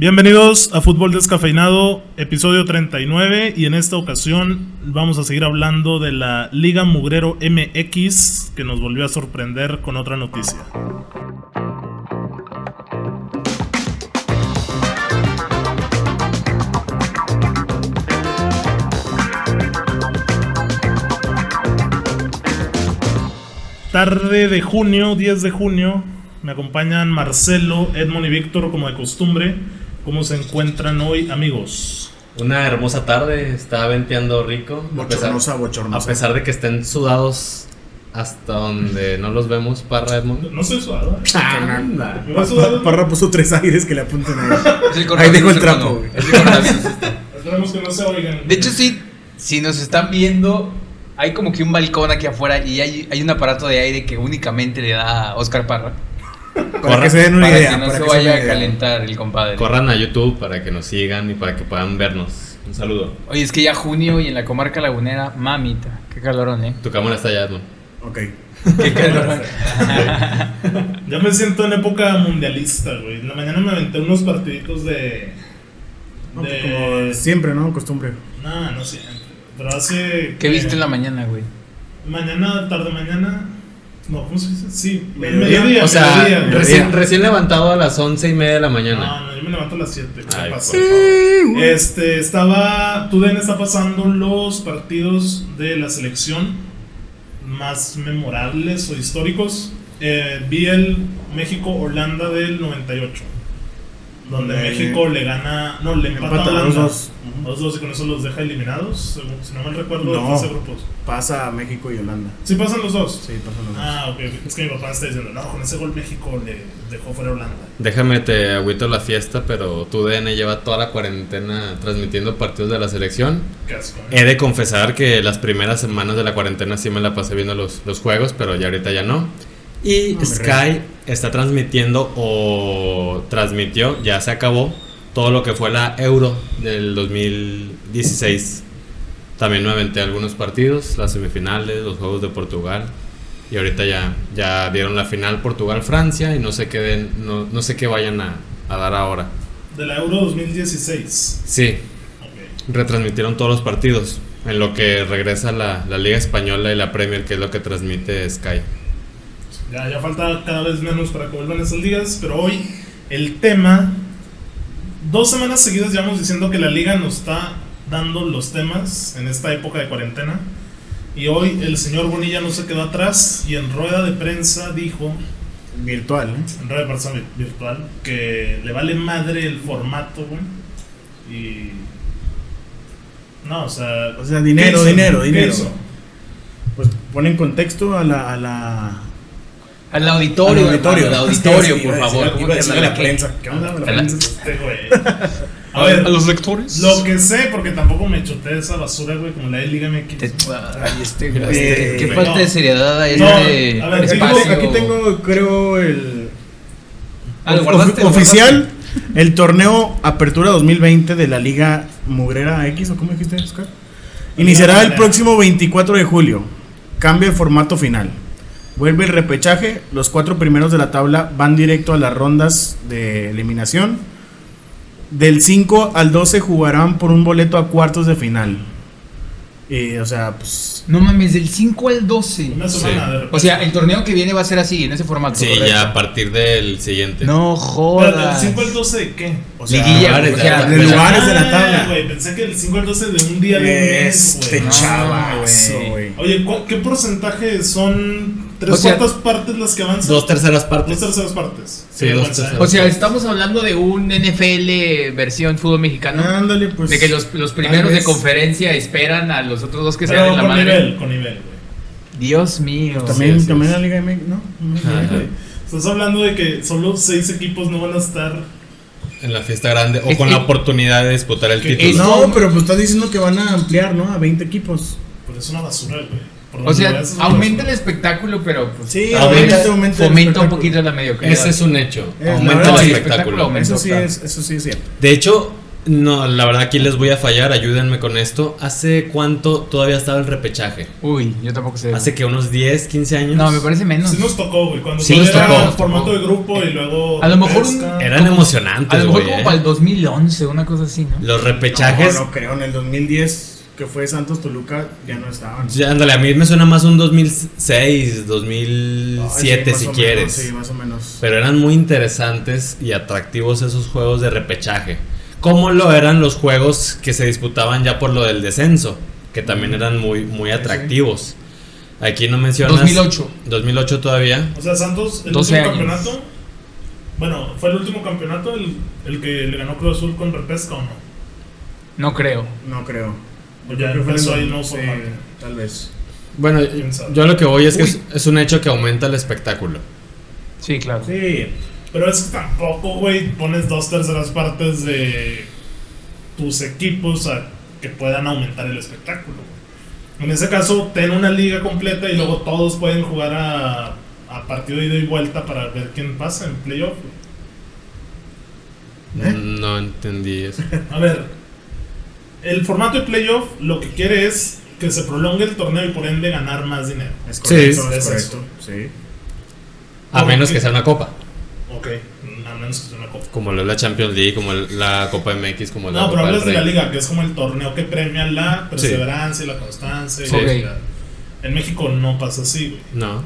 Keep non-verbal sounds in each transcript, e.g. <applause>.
Bienvenidos a Fútbol Descafeinado, episodio 39 y en esta ocasión vamos a seguir hablando de la Liga Mugrero MX que nos volvió a sorprender con otra noticia. Tarde de junio, 10 de junio, me acompañan Marcelo, Edmond y Víctor como de costumbre. ¿Cómo se encuentran hoy, amigos? Una hermosa tarde, está venteando rico. A pesar, Bochornosa, bochornosa. a pesar de que estén sudados hasta donde no los vemos, Parra Edmond. No soy sudado. <laughs> Anda. ¿Me vas sudado? Parra puso tres aires que le. Es el Ahí dejó el trapo. Esperemos que no se oigan. De hecho, sí, si nos están viendo, hay como que un balcón aquí afuera y hay, hay un aparato de aire que únicamente le da a Oscar Parra. Para que se den una para idea. que no para se que se den vaya una a idea. calentar el compadre. Corran a YouTube para que nos sigan y para que puedan vernos. Un saludo. Oye, es que ya junio y en la comarca lagunera, mamita. Qué calorón, ¿eh? Tu cámara está allá, Edmond. Ok. Qué calorón. <laughs> Ya me siento en época mundialista, güey. En la mañana me aventé unos partiditos de. No, de... Como siempre, ¿no? Costumbre. No, no siempre. Pero hace. ¿Qué viste en la mañana, güey? Mañana, tarde mañana. No, ¿cómo se dice? Sí, Mediodía. mediodía. O sea, mediodía, recién, recién levantado a las once y media de la No, mañana. no, yo me levanto a las 7. ¿Qué Ay, pasa? Este, estaba. TUDN está pasando los partidos de la selección más memorables o históricos. Eh, vi el México-Holanda del 98. Donde Eh, México le gana. No, le empata a Empata Holanda. los dos. Los dos y con eso los deja eliminados. según- si no mal recuerdo, No. de grupos. Pasa a México y Holanda. Sí, pasan los dos. Sí, pasan los dos. Ah, ok. Es que mi papá está diciendo, no, con ese gol México le dejó fuera a Holanda. Déjame te agüito la fiesta, pero tu DN lleva toda la cuarentena transmitiendo partidos de la selección. ¿eh? He de confesar que las primeras semanas de la cuarentena sí me la pasé viendo los, los juegos, pero ya ahorita ya no. Y Sky está transmitiendo o transmitió, ya se acabó, todo lo que fue la Euro del 2016. También me aventé algunos partidos, las semifinales, los juegos de Portugal. Y ahorita ya, ya dieron la final Portugal-Francia y no sé qué, den- no, no sé qué vayan a, a dar ahora. De la Euro 2016. Sí, Ok. retransmitieron todos los partidos. En lo que regresa la, la Liga Española y la Premier, que es lo que transmite Sky. Ya, ya falta cada vez menos para que vuelvan esas ligas, pero hoy el tema, dos semanas seguidas llevamos diciendo que la liga nos está dando los temas en esta época de cuarentena. Y hoy el señor Bonilla no se quedó atrás y en rueda de prensa dijo, Virtual, ¿eh? en rueda de prensa vi- virtual, que le vale madre el formato, güey. Y... No, o sea... O sea, dinero, dinero, ¿Qué dinero. Pues pone en contexto a la. A la Al auditorio, al hermano, al auditorio, Sí, por iba a favor. decir- ¿Cómo Iba a decir no a la la qué? prensa. ¿Qué onda? La A prensa. Este, güey. <laughs> A ver, los lectores. Lo que sé, porque tampoco me chuté esa basura, güey, como la de Liga MX. Te- Ay, este, Eh, este, qué no. falta de seriedad a este No, a ver, Aquí tengo, espacio. aquí tengo, creo, el. Ah, ¿lo of- guardaste? ¿Lo oficial, el torneo Apertura 2020 de la Liga Mugrera X, ¿o cómo dijiste, Oscar? Iniciará el próximo 24 de julio. Cambia de formato final. Vuelve el repechaje. Los cuatro primeros de la tabla van directo a las rondas de eliminación. Del 5 al 12 jugarán por un boleto a cuartos de final. Y, o sea, pues. No mames, del 5 al 12. Una semana de repente. O sea, el torneo que viene va a ser así, en ese formato. Sí, correcto. ya a partir del siguiente. No Pero del jodas. 5 al 12 de qué? O sea, Liguilla, lugares o de sea, la- de lugares de la Ah, tabla. güey, pensé que el 5 al 12 de un día de un mes, Este chavazo, güey. Oye, ¿cu- ¿qué porcentaje son tres O sea, cuartas partes las que avanzan? Dos terceras Dos partes. terceras partes. Sí, dos terceras. O sea, estamos hablando de un NFL versión fútbol mexicano. Ándale, pues. de que los, los primeros de conferencia esperan a los otros dos que se dan la con madre. nivel, con nivel, güey. Dios mío. También, Sí, también sí. la Liga MX, ¿no? Ajá. Estás hablando de que solo seis equipos no van a estar. En la fiesta grande. O Es con que- la oportunidad de disputar el título. No, pero pues estás diciendo que van a ampliar, ¿no? A 20 equipos. Pero es una basura, güey. O sea, es aumenta el espectáculo, pero pues, Sí, Aumenta- aumenta, aumenta. el fomenta un poquito la mediocridad. Ese es un hecho. Eh, la Aumenta el espectáculo. espectáculo Eso sí, es, eso sí es cierto. De hecho, No, la verdad aquí les voy a fallar, ayúdenme con esto. ¿Hace cuánto todavía estaba el repechaje? Uy, yo tampoco sé. ¿Hace que unos 10, 15 años? No, me parece menos. Sí nos tocó, güey. Cuando Sí nos era tocó. formato de grupo y luego. A lo mejor pesca. Eran Como- emocionantes, A lo mejor güey, como eh. para el 2011, una cosa así, ¿no? Los repechajes. No, no creo, en el 2010 que fue Santos Toluca ya no estaban. Ya, ándale, a mí me suena más un 2006, Ay, 2007 sí, más si quieres. menos, sí, más o menos. Pero eran muy interesantes y atractivos esos juegos de repechaje. Como lo eran los juegos que se disputaban ya por lo del descenso, que también eran muy, muy atractivos. Aquí no mencionas. 2008. 2008 todavía. O sea, Santos, el 12 último años. campeonato. Bueno, ¿fue el último campeonato el, el que le ganó Cruz Azul con repesca o no? No creo. No creo. Ya empezó ahí no. Tal vez. Bueno, yo lo que voy es que es, es un hecho que aumenta el espectáculo. Sí, claro. Sí. Pero es que tampoco, güey, pones dos terceras partes de tus equipos a que puedan aumentar el espectáculo. En ese caso, ten una liga completa y luego todos pueden jugar a, a partido de ida y vuelta para ver quién pasa en playoff. ¿Eh? No entendí eso. A ver, el formato de playoff lo que quiere es que se prolongue el torneo y por ende ganar más dinero. Es Sí, correcto, es es eso. correcto. Sí. A menos que sea una copa. Ok, a menos que sea una copa. Como lo es la Champions League, como la Copa MX, como la No, pero hablas de la liga, que es como el torneo que premia la perseverancia y la constancia. y Sí. la. En México no pasa así, güey. No.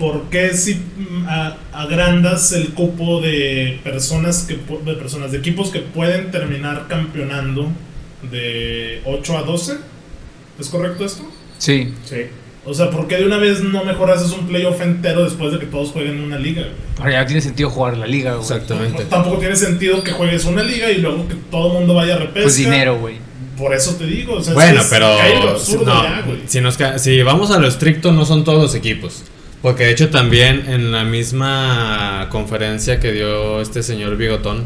¿Por qué si mm, a- agrandas el cupo de personas que de personas de equipos que pueden terminar campeonando de 8 a 12? ¿Es correcto esto? Sí. Sí. O sea, ¿por qué de una vez no mejor haces un playoff entero después de que todos jueguen una liga? Ahora ya tiene sentido jugar la liga, güey. Exactamente. Tampoco tiene sentido que juegues una liga y luego que todo el mundo vaya a repesca. Pues dinero, güey. Por eso te digo, o sea, Bueno, es- pero cae en lo absurdo no, ya, güey. si, nos si vamos a lo estricto, no son todos los equipos. Porque de hecho también en la misma conferencia que dio este señor Bigotón,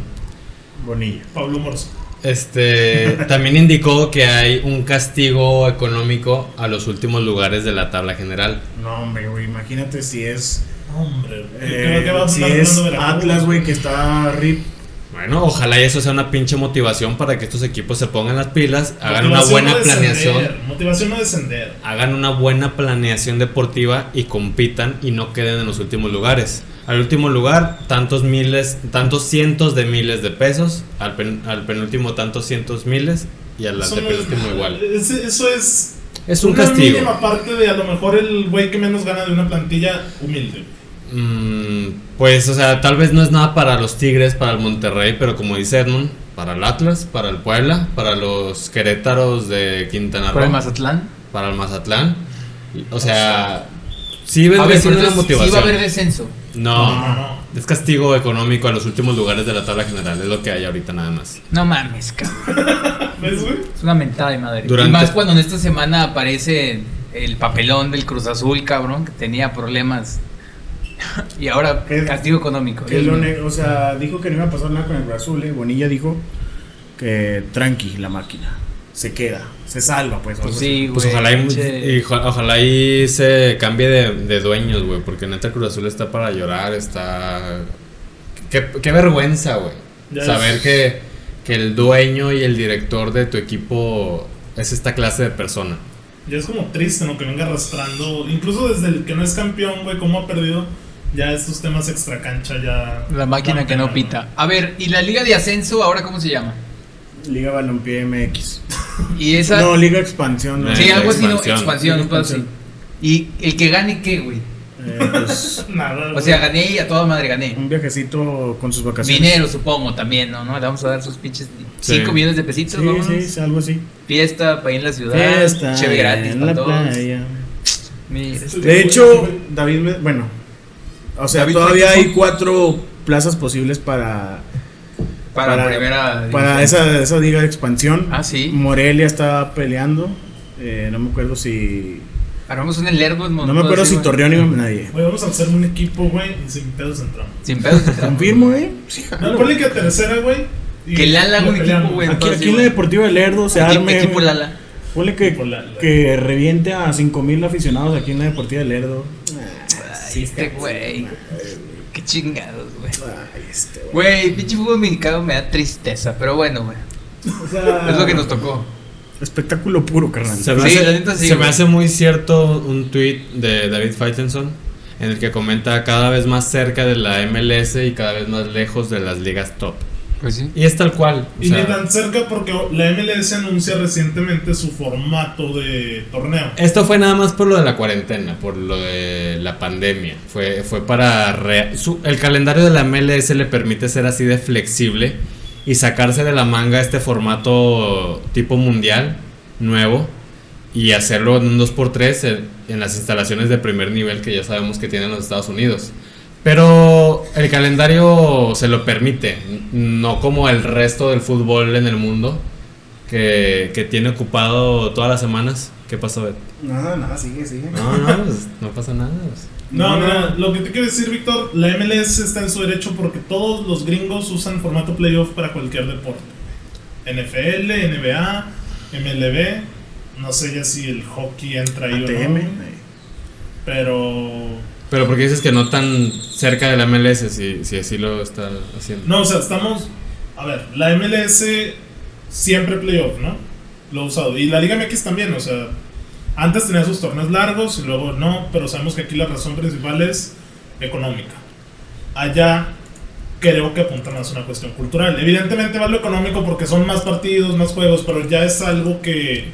Bonilla. Pablo Morzo. este <laughs> también indicó que hay un castigo económico a los últimos lugares de la tabla general. No, hombre, güey. Imagínate si es. Hombre, ¿qué- eh, qué va a si es? Atlas, güey, que está RIP. Bueno, ojalá y eso sea una pinche motivación para que estos equipos se pongan las pilas, hagan una buena no planeación. Motivación no descender. hagan una buena planeación deportiva y compitan y no queden en los últimos lugares. Al último lugar, tantos miles, tantos cientos de miles de pesos, al, pen- al penúltimo tantos cientos miles y al no antepenúltimo igual. es- eso es Es un una castigo. mínima parte de a lo mejor el güey que menos gana de una plantilla humilde. Mm, pues, o sea, tal vez no es nada para los Tigres, para el Monterrey, pero como dice Edmund, para el Atlas, para el Puebla, para los Querétaros de Quintana Roo, Por el Mazatlán. para el Mazatlán. O sea, sí A una va a haber descenso. No, No, no. es castigo económico a los últimos lugares de la tabla general, es lo que hay ahorita nada más. No mames, cabrón. <laughs> Es una mentada de madre. Durante- Y más cuando en esta semana aparece el papelón del Cruz Azul, cabrón, que tenía problemas. <laughs> y ahora castigo económico. Lo o sea, dijo que no iba a pasar nada con el Brasil, eh. Bonilla dijo que tranqui la máquina. Se queda, se salva, pues. Pues sí, Pues güey. ojalá y, y ojalá y se cambie de, de dueños, güey, porque neta Cruz Azul está para llorar, está... Qué, qué vergüenza, güey. Saber es- que, que el dueño y el director de tu equipo es esta clase de persona. Ya es como triste, ¿no? Que venga arrastrando, incluso desde el que no es campeón, güey, cómo ha perdido ya estos temas extra cancha ya. La máquina que no pita. A ver, ¿y la liga de ascenso ahora cómo se llama? Liga Balompié MX. Y esa. No, Liga Expansión. ¿no? sí, algo así, ¿no? expansión. Expansión, un. ¿Y el que gane qué, güey? Eh, pues, <laughs> Nada. O sea, gané y a toda madre gané. un viajecito con sus vacaciones. Dinero, supongo, también, ¿no? ¿no? Le vamos a dar sus pinches 5 Sí. millones de pesitos, Sí, vámonos. sí, sí, algo así. Fiesta para ir en la ciudad. Fiesta Cheve gratis en para la todos. playa. Mira, este- De hecho, David, me- bueno, o sea, David todavía hay cuatro plazas posibles para para, para- primera. para esa, esa liga de expansión. Ah, sí. Morelia está peleando. eh, no me acuerdo si. Armamos un Lerdo en No me acuerdo si Torreón iba nadie. Güey, vamos a hacer un equipo, güey, y sin pedos entramos. Sin pedos. Confirmo, eh. Sí, No, ponle que a tercera, güey. Que le haga un equipo, güey. Aquí, en la güey. Deportiva de Lerdo se arme. equipo Lala. Ponle que, Lala. que reviente a 5000 aficionados aquí en la Deportiva de Lerdo. Ay, este güey. Qué chingados, güey. Este, güey. Güey, pinche fútbol mexicano me da tristeza, pero bueno, güey. O sea, Es lo que nos tocó. Espectáculo puro, carnal. Se me, Sí, hace, la neta sí, se me güey. hace muy cierto un tweet de David Faitelson en el que comenta cada vez más cerca de la MLS y cada vez más lejos de las ligas top. Pues sí. Y es tal cual. o Y sea, ni tan cerca porque la MLS anuncia recientemente su formato de torneo. Esto fue nada más por lo de la cuarentena, por lo de la pandemia. Fue, fue para... re- su- el calendario de la MLS le permite ser así de flexible y sacarse de la manga este formato tipo mundial nuevo y hacerlo en un 2x3 en, en las instalaciones de primer nivel que ya sabemos que tienen los Estados Unidos. Pero el calendario se lo permite, no como el resto del fútbol en el mundo, que, que tiene ocupado todas las semanas. ¿Qué pasó, Bet? Nada, nada, sigue, sigue. No, no, <laughs> pues, no pasa nada. pues. No, No, mira, no. lo que te quiero decir, Víctor, la MLS está en su derecho porque todos los gringos usan formato playoff para cualquier deporte. NFL, NBA, MLB, no sé ya si el hockey entra ahí o ATM. no, pero... Pero porque dices que no tan cerca de la MLS, si, si así lo está haciendo. No, o sea, estamos... A ver, la MLS siempre playoff, ¿no? Lo ha usado. Y la Liga MX también, o sea, antes tenía sus torneos largos y luego no, pero sabemos que aquí la razón principal es económica. Allá creo que apuntan más a una cuestión cultural. Evidentemente va lo económico porque son más partidos, más juegos, pero ya es algo que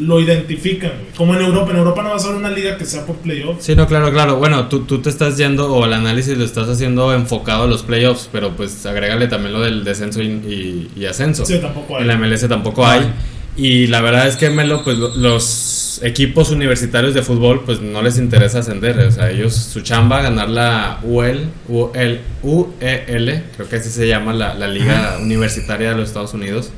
lo identifican. güey. Como en Europa, en Europa no va a ser una liga que sea por playoffs. Sí, no, claro, claro. Bueno, tú, tú te estás yendo, o el análisis lo estás haciendo enfocado a los playoffs, pero pues agrégale también lo del descenso y, y- y ascenso. Sí, tampoco hay. En la MLS tampoco No hay. Y la verdad es que Melo, pues lo- los equipos universitarios de fútbol, pues no les interesa ascender. O sea, ellos, su chamba, ganar la UL, UL, UEL, creo que así se llama la, la liga universitaria de los Estados Unidos.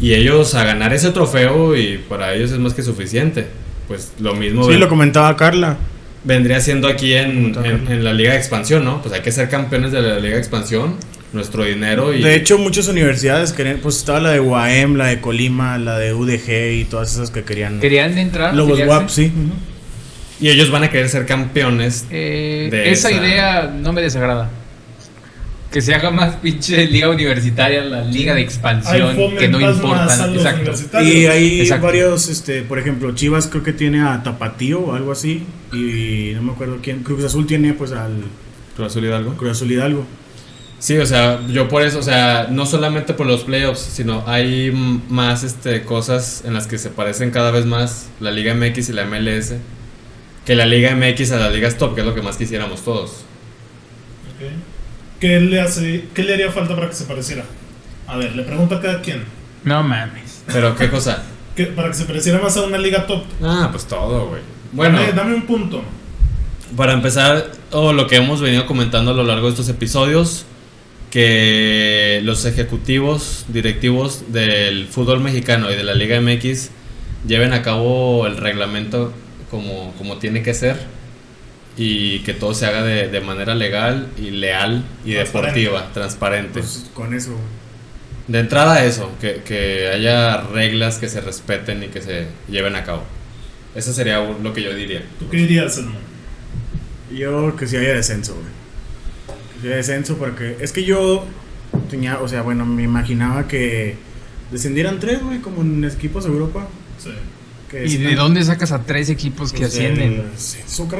Y ellos a ganar ese trofeo y para ellos es más que suficiente. Pues lo mismo Sí, ven- lo comentaba Carla. vendría siendo aquí en, en- la liga de expansión, ¿no? Pues hay que ser campeones de la liga de expansión, nuestro dinero y... De hecho, muchas universidades querían, pues estaba la de UAM, la de Colima, la de UDG y todas esas que querían. ¿Querían entrar? Lobos? WAP, sí. y ellos van a querer ser campeones Eh, de esa, esa- idea no me desagrada. Que se haga más pinche liga universitaria, la liga de expansión, que no importa. Exacto. Y hay Exacto. varios, este, por ejemplo, Chivas creo que tiene a Tapatío o algo así. Y no me acuerdo quién. Cruz Azul tiene pues al Cruz Azul Hidalgo. Cruz Azul Hidalgo. Sí, o sea, yo por eso, o sea, no solamente por los playoffs, sino hay más este, cosas en las que se parecen cada vez más la Liga MX y la MLS que la Liga MX a la Liga Top, que es lo que más quisiéramos todos. Ok. ¿Qué le, hace, ¿Qué le haría falta para que se pareciera? A ver, le pregunto a cada quien. No mames. Pero, ¿qué cosa? ¿Qué- para que se pareciera más a una liga top. Ah, pues todo, güey. Bueno, Dame, dame un punto. Para empezar, o lo que hemos venido comentando a lo largo de estos episodios, que los ejecutivos, directivos del fútbol mexicano y de la Liga MX lleven a cabo el reglamento como, como tiene que ser y que todo se haga de, de manera legal y leal y Transparente. deportiva, transparente. Pues con eso. De entrada eso, que, que haya reglas que se respeten y que se lleven a cabo. Eso sería lo que yo diría. ¿Tú qué dirías? Yo que sí haya descenso, güey. Que sí haya descenso porque es que yo tenía, o sea, bueno, me imaginaba que descendieran tres, güey, como en equipos de Europa. Sí. Que ¿Y de dónde sacas a tres equipos que pues, ascienden?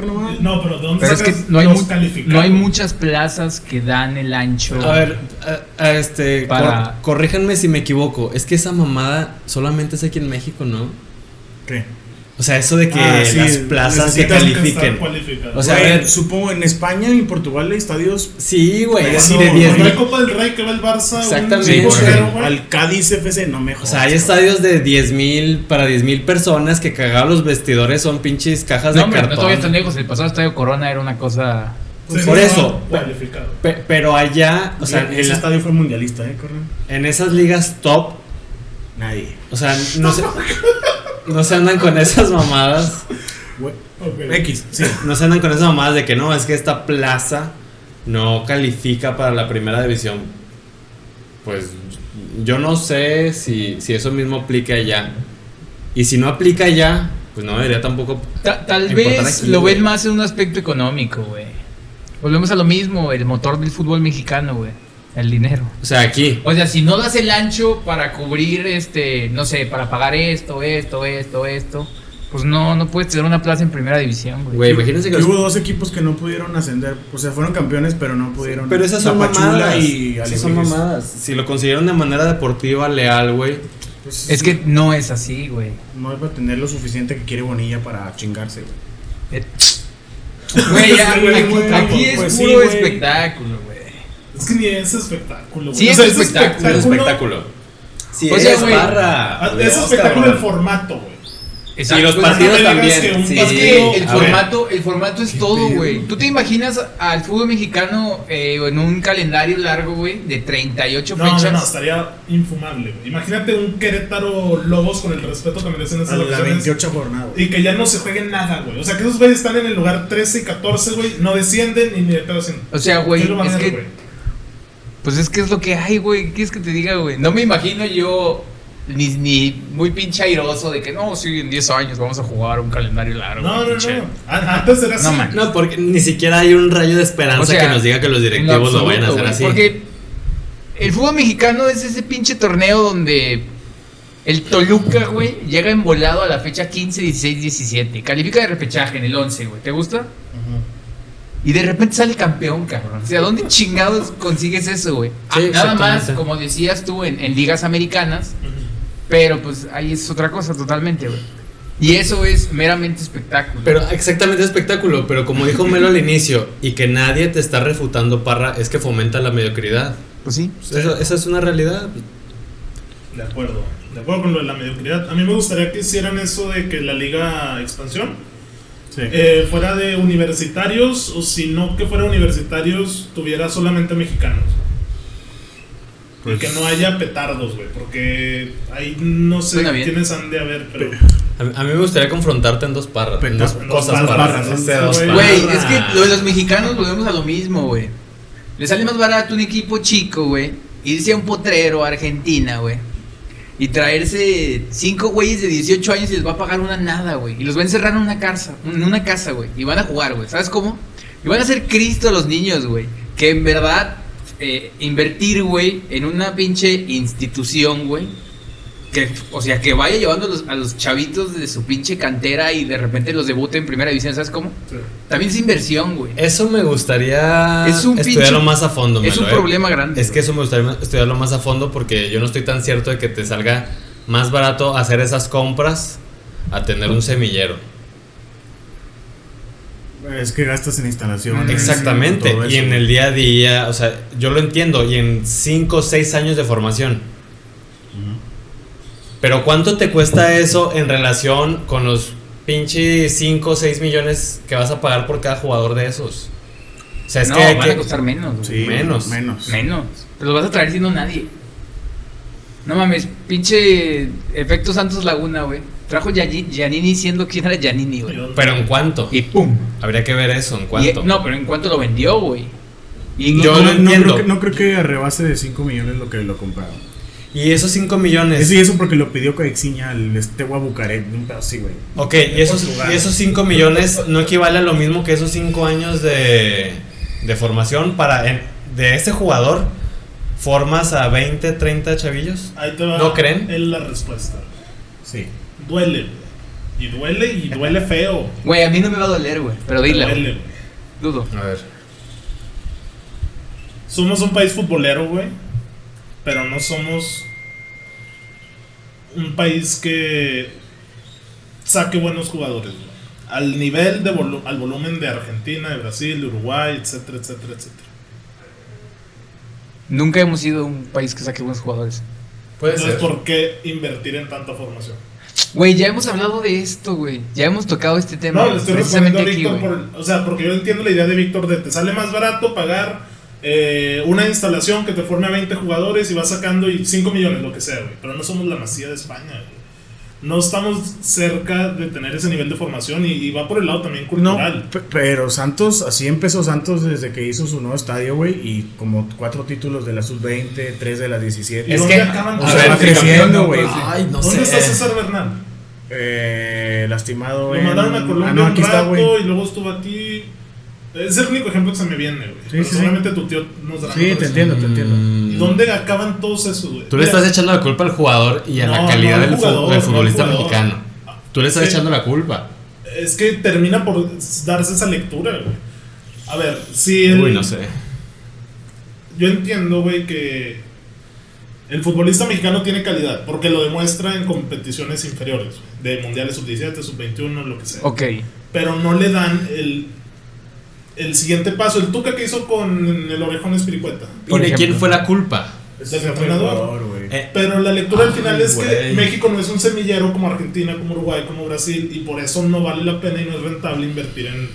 nomás. No, pero ¿de dónde Pero es que sacas no hay, no muchas plazas que dan el ancho. A ver, a- a este, Para- cor- corríjanme si me equivoco. Es que esa mamada solamente es aquí en México, ¿no? ¿Qué? O sea, eso de que Ah, sí, las plazas se califiquen. O sea, Güey, a ver- supongo en España y en Portugal hay estadios. Sí, güey, así de no, 10 Cuando hay mil. Copa del Rey que va el Barça. Exactamente. Un Sí, güey. Al Cádiz FC, no me O jodas. sea, hay estadios de 10 mil para 10 mil personas que cagados los vestidores son pinches cajas no, de hombre, no cartón. todavía tan lejos. El pasado estadio Corona era una cosa. Sí, Por eso. Pe- pero allá, o sea, ese la- estadio fue mundialista, ¿eh, Corran? en esas ligas top, Nadie. o sea, no se, <laughs> no se andan con esas mamadas. X, sí. No se andan con esas mamadas de que no, es que esta plaza no califica para la primera división. Pues yo no sé si, si eso mismo aplica allá. Y si no aplica allá, pues no debería tampoco. Ta- tal vez aquí, lo güey. ven más en un aspecto económico, güey. Volvemos a lo mismo, el motor del fútbol mexicano, güey. El dinero. O sea, aquí. O sea, si no das el ancho para cubrir, este, no sé, para pagar esto, esto, esto, esto, pues no, no puedes tener una plaza en primera división, güey. Güey, imagínense que Que los- hubo dos equipos que no pudieron ascender. O sea, fueron campeones, pero no pudieron. Pero esas son mamadas. y esas son mamadas. Si lo consiguieron de manera deportiva, leal, güey. Pues, Es que no es así, güey. No iba a tener lo suficiente que quiere Bonilla para chingarse, güey. Eh, <laughs> Güey, ya, <laughs> Sí, güey, aquí, güey, aquí es pues sí, puro güey. espectáculo, güey. Es que ni es espectáculo, güey. Sí, O es sea, espectáculo, Es espectáculo. Sí, O sea, es güey, barra. Ah, Es espectáculo el formato, güey. Y los partidos también. sí. Es que el formato, el formato es todo, güey. ¿Tú te imaginas al fútbol mexicano eh, en un calendario largo, güey, de 38 No, fechas? no, no, estaría infumable, güey. Imagínate un Querétaro Lobos con el respeto que merecen esas A la elecciones. 28 jornada. güey. Y que ya no se jueguen nada, güey. O sea, que esos güeyes están en el lugar 13 y 14, güey. No descienden y ni de pedo. O sea, güey, ¿Qué lo van a es que- güey? Pues es que es lo que hay, güey. ¿Qué quieres que te diga, güey? No me imagino yo ni, ni muy pinche airoso de que no, sí, en 10 años vamos a jugar un calendario largo. No, no, pinche". no. Antes era así. No, man. No, porque ni siquiera hay un rayo de esperanza O sea, que nos diga que los directivos lo vayan a hacer absoluto, así. Porque el fútbol mexicano es ese pinche torneo donde el Toluca, güey, llega embolado a la fecha 15, 16, 17. Califica de repechaje en el 11, güey. ¿Te gusta? Y de repente sale campeón, cabrón. O sea, ¿dónde chingados consigues eso, güey? Ah, Sí, nada más, como decías tú, en, en ligas americanas. Pero pues ahí es otra cosa totalmente, güey. Y eso es meramente espectáculo. Pero exactamente espectáculo, pero como dijo Melo al inicio, y que nadie te está refutando, Parra, es que fomenta la mediocridad. pues sí. Eso- esa es una realidad. De acuerdo. De acuerdo con lo de la mediocridad. A mí me gustaría que hicieran eso de que la Liga Expansión Sí. eh, fuera de universitarios o si no que fuera universitarios tuviera solamente mexicanos. y Pues- que no haya petardos, güey, porque ahí no sé quiénes han de haber, pero... A, mí me gustaría confrontarte en dos parras. En dos Pero- cosas dos parras. Güey, es que lo de los mexicanos volvemos a lo mismo, güey. Le sale más barato un equipo chico, güey, irse a un potrero a Argentina, güey. Y traerse cinco güeyes de 18 años y les va a pagar una nada, güey. Y los va a encerrar en una casa, en una casa, güey. Y van a jugar, güey. ¿Sabes cómo? Y van a ser Cristo los niños, güey. Que en verdad, eh, invertir, güey, en una pinche institución, güey. Que, o sea, que vaya llevando a los, a los chavitos de su pinche cantera y de repente los debute en primera división, ¿sabes cómo? También es inversión, güey. Eso me gustaría Es un estudiarlo pinche- más a fondo. Es Melo, un eh. problema grande. Es que eso me gustaría estudiarlo más a fondo porque yo no estoy tan cierto de que te salga más barato hacer esas compras a tener un semillero. Es que gastas en instalaciones. Exactamente. Y en el día a día, o sea, yo lo entiendo. Y en 5 o 6 años de formación. Pero ¿cuánto te cuesta eso en relación con los pinches 5 o 6 millones que vas a pagar por cada jugador de esos? O sea, es no, que, van que- a costar menos. Sí, Menos. Menos. Menos. Te los vas a traer siendo nadie. No mames, pinche efecto Santos Laguna, güey. Trajo Giannini siendo quién era Giannini, güey. Pero ¿en cuánto? Y pum. Habría que ver eso, ¿en Y- cuánto? no, pero en cuánto lo vendió, güey. Y No, Yo no, no entiendo. creo que, no creo que a rebase de 5 millones lo que lo compraron. Y esos 5 millones. Eso y eso porque lo pidió Coexiña al Estegua Bucaret. Un pedo así, güey. Ok, y esos, y esos 5 millones no equivale a lo mismo que esos 5 años de, de formación para en- de ese jugador formas a 20, 30 chavillos. Ahí te va ¿No creen? es la respuesta. Sí. Duele, güey. Y duele y duele feo. Güey, a mí no me va a doler, güey. Pero dile. Duele, güey. Dudo. A ver. Somos un país futbolero, güey. Pero no somos un país que saque buenos jugadores, güey. Al nivel de volu- al volumen de Argentina, de Brasil, de Uruguay, etcétera, etcétera, etcétera. Nunca hemos sido un país que saque buenos jugadores. Puede Entonces, ser. ¿por qué invertir en tanta formación? Güey, ya hemos hablado de esto, güey. Ya hemos tocado este tema. No, le estoy respondiendo precisamente a aquí, Víctor por, o sea, porque yo entiendo la idea de Víctor de te sale más barato pagar eh, una instalación que te forme a 20 jugadores y vas sacando y 5 millones, lo que sea, güey. Pero no somos la masía de España, güey. No estamos cerca de tener ese nivel de formación y, y va por el lado también No, cultural. pe- pero Santos, así empezó Santos desde que hizo su nuevo estadio, güey. Y como cuatro títulos de la sub-20, tres de la 17. ¿Y Es dónde que- acaban? O A sea, ver, va creciendo, güey. no, Ay, no ¿Dónde sé. está César Bernal? Eh, lastimado, Lo en- mandaron a Colombia Ah, no, un aquí está, rato güey. y luego estuvo aquí. Es el único ejemplo que se me viene, güey. Pero sí, sí. seguramente tu tío nos dará Sí, te entiendo, te entiendo. Mm, ¿Y dónde acaban todos esos, güey? Tú le estás echando la culpa al jugador y a la calidad no del, jugador, del futbolista mexicano. Tú le estás Sí. echando la culpa. Es que termina por darse esa lectura, güey. A ver, si el- Uy, no sé. yo entiendo, güey, que el futbolista mexicano tiene calidad, porque lo demuestra en competiciones inferiores, de mundiales sub-17, sub-21, lo que sea. Ok. Pero no le dan el, el siguiente paso. El Tuca que hizo con el Orejón Espiricueta. ¿Y Por de quién fue la culpa? Es del entrenador. Eh, Pero la lectura al Ay, final es que. México no es un semillero como Argentina, como Uruguay, como Brasil, y por eso no vale la pena y no es rentable invertir en,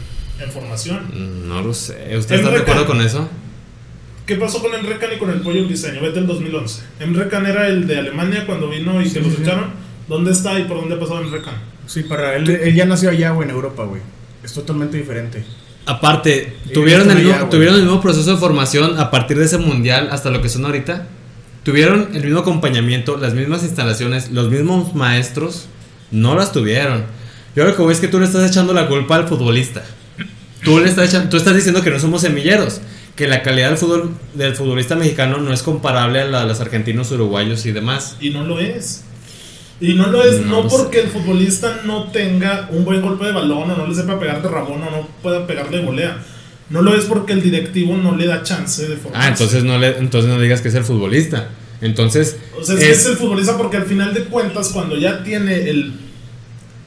en formación. mm, no lo sé. ¿Usted está de acuerdo con eso? ¿Qué pasó con Emre Can y con el pollo briseño? Vete el 2011. Emre Can era el de Alemania cuando vino y Sí, que los sí. echaron. ¿Dónde está y por dónde ha pasado Emre Can? Sí, para él, él ya nació allá, güey, en Europa, güey. Es totalmente diferente. Aparte, ¿tuvieron el, mismo. ¿tuvieron el mismo proceso de formación a partir de ese mundial hasta lo que son ahorita? ¿Tuvieron el mismo acompañamiento, las mismas instalaciones, los mismos maestros? No las tuvieron. Yo lo que voy es que tú le estás echando la culpa al futbolista. Tú, le estás, echando- tú estás diciendo que no somos semilleros, que la calidad del, fútbol, del futbolista mexicano no es comparable a la de los argentinos, uruguayos y demás. Y no lo es. Y no lo es No porque el futbolista no tenga un buen golpe de balón o no le sepa pegar de rabón o no pueda pegar de volea. No lo es porque el directivo no le da chance de formarse. Ah, entonces no, le, entonces no digas que es el futbolista. Entonces, O sea, es, que es- es el futbolista porque al final de cuentas, cuando ya tiene el,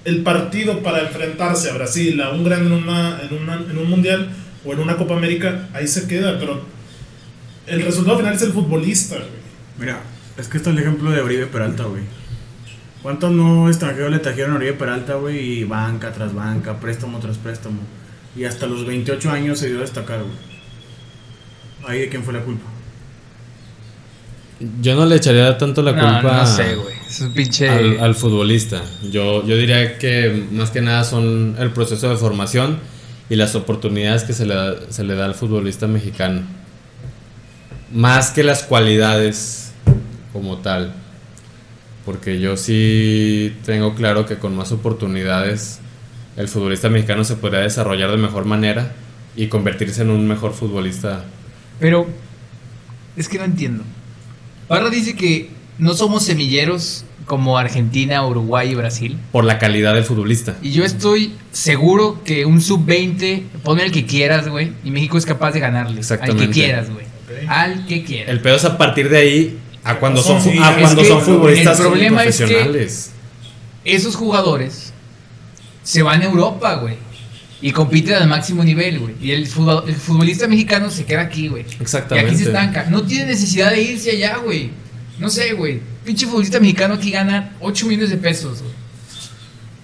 el partido para enfrentarse a Brasil, a un gran en, una, en, una- en un mundial o en una Copa América, ahí se queda. Pero el resultado final es el futbolista, güey. Mira, es que está el ejemplo de Oribe Peralta, güey. ¿Cuántos no extranjeros le trajeron a Oribe Peralta, güey? Y banca tras banca, préstamo tras préstamo. Y hasta los 28 años se dio a destacar, güey. Ahí de quién fue la culpa. yo no le echaría tanto la No, culpa no sé. Es un pinche. al, al futbolista. Yo, yo diría que más que nada son el proceso de formación y las oportunidades que se le da, se le da al futbolista mexicano. Más que las cualidades como tal. Porque yo sí tengo claro que con más oportunidades el futbolista mexicano se podría desarrollar de mejor manera y convertirse en un mejor futbolista. Pero es que no entiendo. Parra dice que no somos semilleros como Argentina, Uruguay y Brasil. Por la calidad del futbolista. Y yo estoy seguro que un sub-20, ponme el que quieras, güey. Y México es capaz de ganarle. Al Exactamente. que quieras, güey. Al que quieras. El pedo es a partir de ahí a cuando son, Sí, a cuando son futbolistas el problema es que- profesionales. Esos jugadores se van a Europa, güey. Y compiten al máximo nivel, güey. Y el, futbol- el futbolista mexicano se queda aquí, güey. Y Exactamente. aquí se estanca. No tiene necesidad de irse allá, güey. No sé, güey. Pinche futbolista mexicano aquí gana 8 millones de pesos, güey.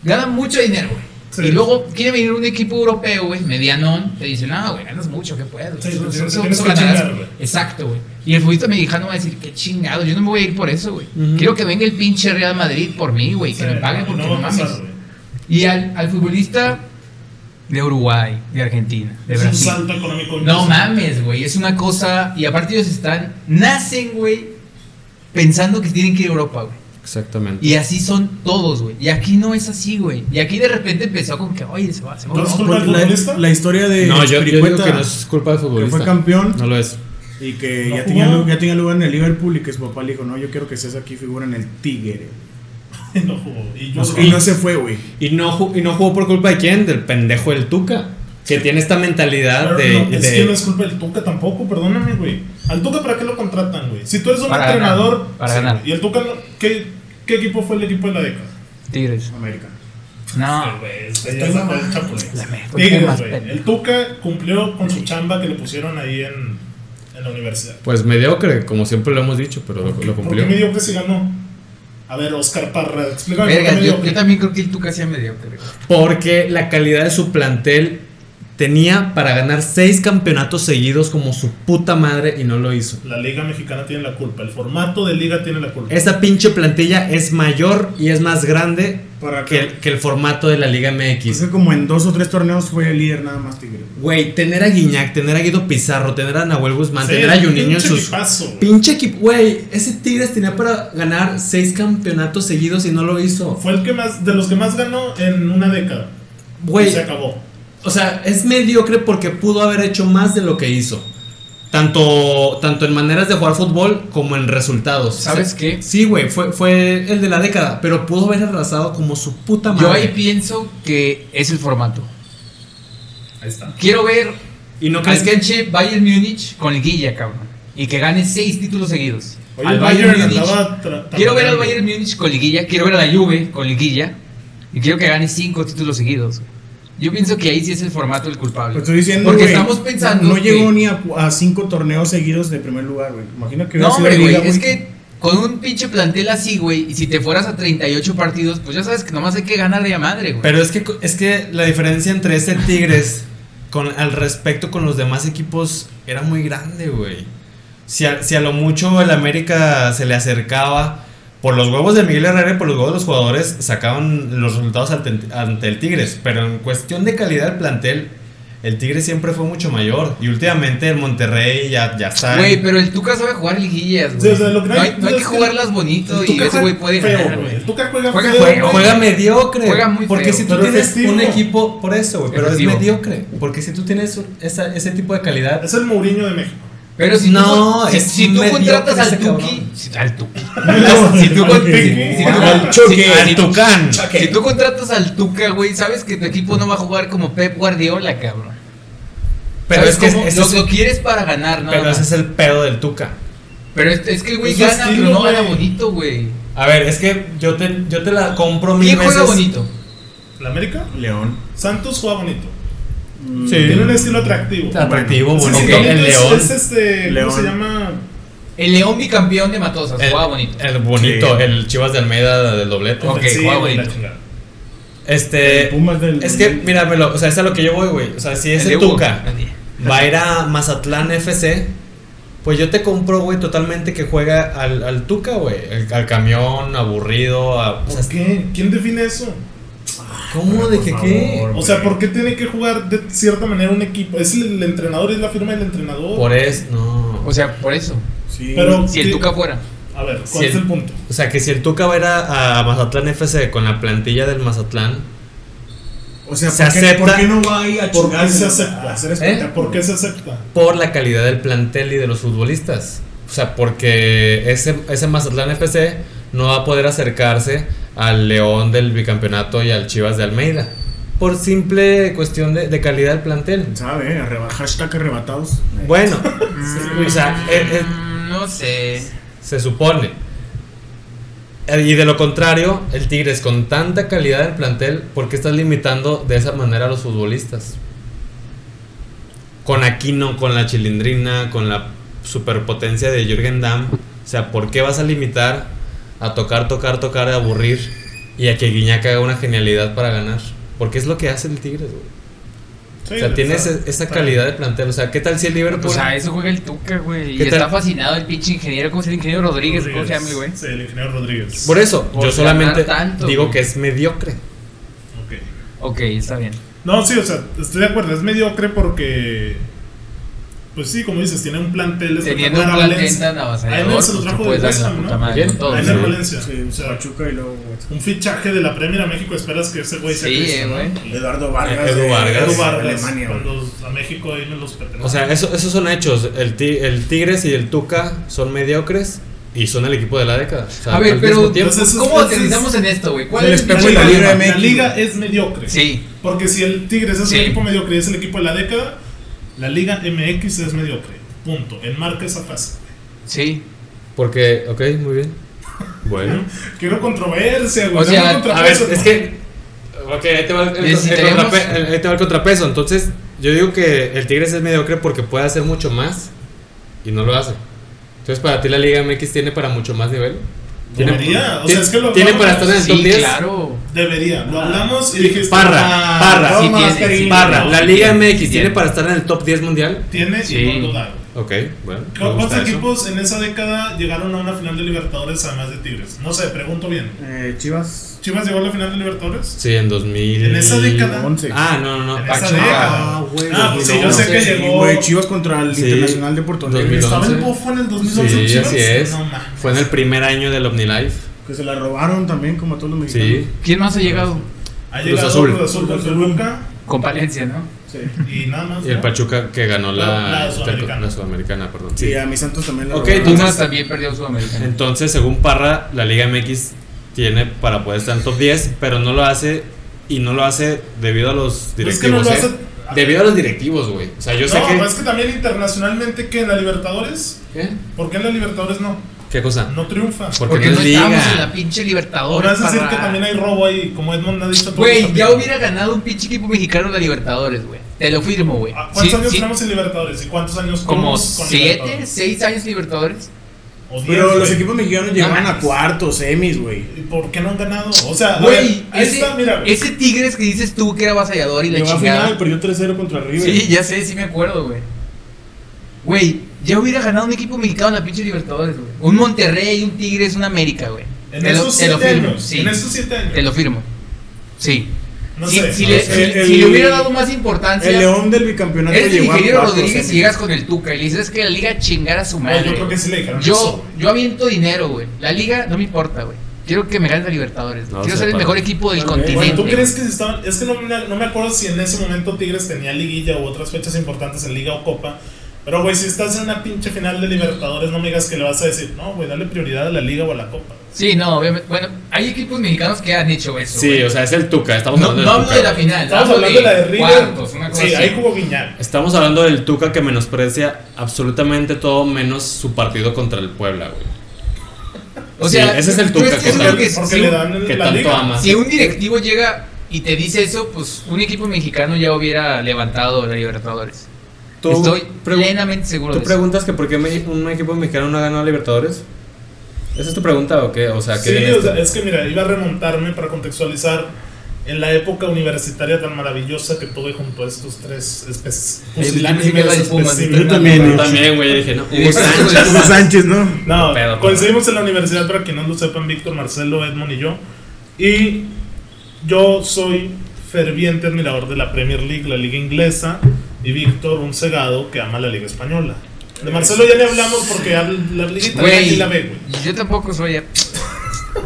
Gana mucho dinero, güey. Sí. Y luego quiere venir un equipo europeo, güey, medianón. Te dicen, no, güey, ganas mucho, ¿qué puedes? Sí, Eso- te- eso- te eso- tienes eso que ganarás". chingar, güey. Exacto, güey. Y el futbolista mexicano va a decir, qué chingado, yo no me voy a ir por eso, güey. Quiero que venga el pinche Real Madrid por mí, güey, que Sí, me paguen no, porque no no, pasar, mames. Y al, al futbolista de Uruguay, de Argentina, de Es un salto económico. No mames, güey. Es una cosa. Y aparte, ellos están. Nacen, güey. Pensando que tienen que ir a Europa, güey. Exactamente. Y así son todos, güey. Y aquí no es así, güey. Y aquí de repente empezó con que, oye, se va, se va. a Entonces, Europa". ¿culpa del la, futbolista? la historia de no, yo, yo digo que no es culpa del que futbolista. fue campeón No lo es. Y que No ya, tenía, lu- ya tenía lugar en el Liverpool y que su papá le dijo, no, yo quiero que seas aquí figura en el Tigre. <laughs> no jugó. Y yo Y no se fue, güey. Y no, y no jugó por culpa de quién? Del pendejo del Tuca. Que tiene esta mentalidad de. no, es de- que no es culpa del Tuca tampoco, perdóname, güey. Al Tuca, ¿para qué lo contratan, güey? Si tú eres un Para ganar, entrenador. para sí, ganar. Y el Tuca, no- ¿qué, ¿qué equipo fue el equipo de la década? Tigres. América. No. Güey, este el fue Tigres, güey. El Tuca cumplió con su chamba que le pusieron ahí en, en la universidad. Pues mediocre, como siempre lo hemos dicho, pero lo, lo ¿Por qué cumplió. me dijo que sí ganó? A ver, Oscar Parra, explícame por Verga, qué yo, yo también creo que el Tuca sea mediocre. Porque la calidad de su plantel tenía para ganar seis campeonatos seguidos como su puta madre y no lo hizo. La Liga Mexicana tiene la culpa. El formato de liga tiene la culpa. Esa pinche plantilla es mayor y es más grande Para que el, que el formato de la Liga MX. Es que como en dos o tres torneos fue el líder nada más Tigre. Güey, tener a Guiñac, tener a Guido Pizarro, tener a Nahuel Guzmán, Sí, tener a un Juninho en pinche sus. equipazo. Pinche equipo, güey. Ese Tigres tenía para ganar seis campeonatos seguidos y no lo hizo. Fue el que más, de los que más ganó en una década. Güey, Y se acabó. O sea, es mediocre porque pudo haber hecho más de lo que hizo. Tanto, tanto en maneras de jugar fútbol como en resultados. ¿Sabes O sea, qué? Sí, güey, fue, fue el de la década, pero pudo haber arrasado como su puta madre. Yo ahí pienso que es el formato. Ahí está. Quiero ver ¿Y no al crees que canche Bayern Múnich con liguilla, cabrón. Y que gane seis títulos seguidos. Oye, al el Bayern, Bayern Múnich. Quiero ver al. Bayern Múnich con liguilla. Quiero ver a la Juve con liguilla. Y quiero que gane cinco títulos seguidos. Yo pienso que ahí sí es el formato el culpable. Pues estoy diciendo, Porque estamos pensando. No que- llegó ni a, a cinco torneos seguidos de primer lugar, güey. Imagina que hubiera No, sido hombre, güey. Es que con un pinche plantel así, güey. Y si te fueras a 38 partidos, pues ya sabes que nomás hay que ganar de a madre, güey. Pero es que, es que la diferencia entre este Tigres con, al respecto con los demás equipos era muy grande, güey. Si a, si a lo mucho el América se le acercaba por los huevos de Miguel Herrera y por los huevos de los jugadores, sacaban los resultados ante, ante el Tigres. Pero en cuestión de calidad del plantel, el Tigres siempre fue mucho mayor. Y últimamente el Monterrey ya, ya está. Güey, pero el Tuca sabe jugar liguillas, güey. Sí, o sea, lo que no, hay, hay- no hay que jugarlas bonito y ese güey puede feo, ganar, güey. güey. El Tuca juega, Juega feo, feo, güey. Juega mediocre. Juega muy Porque feo. si tú Pero tienes efectivo. un equipo, por eso, güey, pero Efectivo. es mediocre. Porque si tú tienes esa- ese tipo de calidad, Es el Mourinho de México. Pero si No, tú, si, es si tú contratas al Tuki, si- al Tuki. Si tú Al Tucán. Si tú contratas al Tuca, güey, sabes que tu equipo no va a jugar como Pep Guardiola, cabrón. Pero ¿Sabes es que lo, es- lo quieres para ganar, nada Pero ese es el pedo del Tuca. Pero es, es que el güey gana, estilo, pero no gana bonito, güey. A ver, es que yo te, yo te la compro mil ¿Quién veces. juega bonito? ¿La América? León. Santos juega bonito. Sí. Tiene un estilo atractivo. Atractivo, Sí, bonito. sí, el es- León. Es, este. ¿Cómo se llama? El León bicampeón de Matosas, el, juega bonito. el bonito, Sí. el Chivas de Almeida del doblete. Ok, y bonito. Este. El Pumas del- es que, míramelo, o sea, es a lo que yo voy, güey. O sea, si ese. Tuca va a ir a Mazatlán FC, pues yo te compro, güey, totalmente que juega al, al Tuca, güey. Al camión, aburrido. A, o sea, ¿Por qué? ¿Quién define eso? ¿Cómo de que favor. qué? O sea, ¿por qué tiene que jugar de cierta manera un equipo? Es el, el entrenador, es la firma del entrenador. Por eso, no. O sea, por eso. Sí. Pero- Si el. Tuca fuera. A ver, ¿cuál Si es el- el punto? O sea, que si el Tuca va a ir a, a Mazatlán FC con la plantilla del Mazatlán, o sea, se ¿por qué, acepta- ¿por qué no va ahí a ¿Por qué se a acepta? hacer ¿Eh? ¿Por qué se acepta? por la calidad del plantel y de los futbolistas. O sea, porque ese, ese Mazatlán FC no va a poder acercarse al León del bicampeonato y al Chivas de Almeida. Por simple cuestión de, de calidad del plantel. ¿Sabe? Arreba- hashtag arrebatados. Bueno, <laughs> o sea, eh, eh, Mm, no sé. se supone. Eh, Y de lo contrario, el Tigres con tanta calidad del plantel, ¿por qué estás limitando de esa manera a los futbolistas? Con Aquino, con la Chilindrina, con la superpotencia de Jürgen Damm. O sea, ¿por qué vas a limitar a tocar, tocar, tocar, a aburrir y a que Guiñac haga una genialidad para ganar? Porque es lo que hace el Tigres, güey. Sí, O sea, tiene esa calidad de plantel. O sea, ¿qué tal si el Liverpool... O sea, eso juega el Tuca, güey. Y está fascinado el pinche ingeniero. ¿Cómo se llama? Ingeniero Rodríguez. ¿Cómo se llama el güey? Sí, el ingeniero Rodríguez. Por eso, Por yo solamente tanto, digo güey. que es mediocre. Ok. Ok, está bien. No, sí, o sea, estoy de acuerdo. Es mediocre porque. Pues sí, como dices, tiene un plantel. Teniendo un plantel Valencia. tan avasallador, Ahí no se lo pues, trajo de West la Ham, ¿no? en Valencia. Sí, O sea, Pachuca y luego un fichaje de la Premier a México. Esperas que ese güey sea Sí, Cristo, eh, ¿no? güey. Eduardo Vargas. Edu Vargas. Edu Vargas, Alemania, cuando a México ahí me los pertenece. O sea, eso, esos son hechos. El, ti- el Tigres y el Tuca son mediocres y son el equipo de la década. O sea, A ver, pero. Entonces, ¿cómo aterrizamos en esto, güey? ¿Cuál es el pinche de la Liga problema? la liga es mediocre. Sí. Porque si el Tigres es Sí. el equipo mediocre y es el equipo de la década, la Liga MX es mediocre. Punto. Enmarca esa frase. Sí. Porque, ok, muy bien. Bueno. <laughs> Quiero controversia, güey. O sea, A ver, es que. Ok, ahí te va el, el- ahí te va el contrapeso. Entonces, yo digo que el Tigres es mediocre porque puede hacer mucho más y no lo hace. Entonces, para ti, la Liga MX tiene para mucho más nivel. Debería, o sea, tiene- es que lo tiene hablamos- para estar en el top Sí, 10. claro. Debería. Lo hablamos y dijiste. Parra, ah, Parra, sí tiene, Barra, la Liga MX tiene tiene. para estar en el top 10 mundial. Tiene Sí. y no lo. Ok, bueno. me ¿Cu- gusta ¿Cuántos eso. equipos en esa década llegaron a una final de Libertadores además de Tigres? No sé, pregunto bien. Eh, Chivas. ¿Chivas llegó a la final de Libertadores? Sí, en 2000. En esa década. 11. Ah, no, no, no. En esa Pachuca. década. Ah, güey, Ah, pues sí, yo 2011. sé que llegó. güey, Chivas contra el Sí, Internacional de Porto Alegre. 2011. ¿Estaba el Bofo en el 2011 en Sí, Chivas? así es. No. Fue en el primer año del OmniLife. Que se la robaron también, como a todos los mexicanos. Sí. ¿Quién más ha llegado? Ha Cruz llegado Azul. Cruz Azul con Cruz Azul. Toluca. Con Palencia, ¿no? Y nada más. Y el ¿no? Pachuca que ganó la, La- la Sudamericana. la Sudamericana, perdón. Sí, a mis Santos también lo Ok, entonces- también perdió Sudamericana. Entonces, según Parra, la Liga MX tiene para poder estar en top 10, pero no lo hace y no lo hace debido a los Pues es que no directivos. lo ¿eh? hace- Debido a los directivos, güey. O sea, yo sé no, que. pues es que también internacionalmente que en la Libertadores, ¿Qué? ¿por qué en la Libertadores no? ¿Qué cosa? No triunfa. Porque Porque no no es estamos liga. en la pinche ¿O Libertadores. vas a decir que también hay robo ahí, como Edmond ha dicho? Güey, ya hubiera ganado un pinche equipo mexicano en la Libertadores, güey. Te lo firmo, güey. Ah, ¿Cuántos Sí, años sí, tenemos en Libertadores? ¿Y cuántos años Como siete, Libertadores? seis años Libertadores. O diez, Pero los equipos mexicanos llegaron a cuartos, semis, güey. ¿Y por qué no han ganado? O sea, Güey, ese, está, mira. güey. ese Tigres que dices tú que era avasallador y la Llegó a final, chingada. perdió 3-0 contra River. Sí, ya sé, sí me acuerdo, güey. Güey, ya hubiera ganado un equipo mexicano en la pinche Libertadores, güey. Un Monterrey, un Tigres, un América, güey. En Te lo, estos te lo siete firmo, años. sí. En estos siete años. Te lo firmo. Sí. No si, sé. si no le, sé. si- El- si le hubiera dado más importancia. El León del bicampeonato Eres el ingeniero Rodríguez y llegas con el Tuca y le dices que la liga chingara a su madre. yo creo que sí le dijeron Yo, eso. yo aviento dinero, güey. La liga no me importa, güey. Quiero que me gane la Libertadores. No, Quiero se ser el mejor equipo del Ok. continente. Bueno, ¿tú crees que se estaban.? Es que no me, no me acuerdo si en ese momento Tigres tenía liguilla u otras fechas importantes en Liga o Copa. Pero, güey, si estás en una pinche final de Libertadores, no me digas que le vas a decir, no, güey, dale prioridad a la Liga o a la Copa. Sí, no, obviamente. Bueno, hay equipos mexicanos que han hecho eso. Sí, o sea, es el Tuca. Estamos no, hablando no hablo de la final. Estamos hablando de la de River. Cuartos, una cosa sí, así. ahí jugó Guiñar. Estamos hablando del Tuca que menosprecia absolutamente todo menos su partido contra el Puebla, güey. O Sí, sea, ese es el Tuca que tal- que Porque si le dan que la tanto Liga. ama. Si un directivo llega y te dice eso, pues un equipo mexicano ya hubiera levantado la Libertadores. Tú Estoy plenamente seguro ¿Tú de eso. preguntas que por qué me- un equipo mexicano no ha ganado a Libertadores? ¿Esa es tu pregunta o qué? O sea, ¿qué Sí, o sea, esto? es que mira, iba a remontarme para contextualizar en la época universitaria tan maravillosa que tuve junto a estos tres espe- yo pusilánimes pensé que era de Pumas, especímenes. Yo también, Yo también, güey, dije, no. Hugo Sánchez. <laughs> Hugo Sánchez, ¿no? No, Pedo, coincidimos en la universidad para que no lo sepan Víctor, Marcelo, Edmond y yo. Y yo soy ferviente admirador de la Premier League, la liga inglesa, y Víctor un cegado que ama la liga española. De Marcelo ya le hablamos porque habla- la liga italiana ni la ve, güey. yo tampoco soy.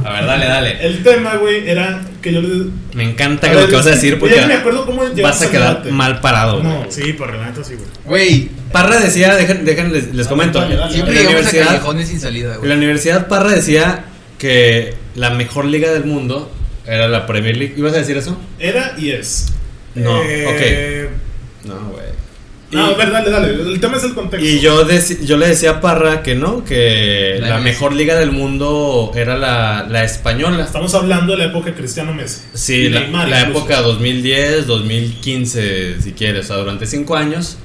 A ver, dale, dale. El tema, güey, era que yo le... Me encanta A lo ver, que vas a decir ya porque ni me acuerdo cómo vas a quedar debate. mal parado, güey. No, Sí, por relato, sí, güey. Güey, Parra decía, dejen, dejen, les, les comento. Dale, en la universidad, callejones sin salida, en güey. la universidad Parra decía que la mejor liga del mundo era la Premier League. ¿Ibas a decir eso? Era y es. No, Eh, ok. No, güey. No, Y- a ver, dale, dale. El tema es el contexto. Y yo, yo le decía a Parra que no, que La la, mejor liga del mundo era la, la española. Estamos hablando de la época de Cristiano Messi. Sí, la, Neymar la época 2010, 2015, si quieres. O sea, durante 5 años,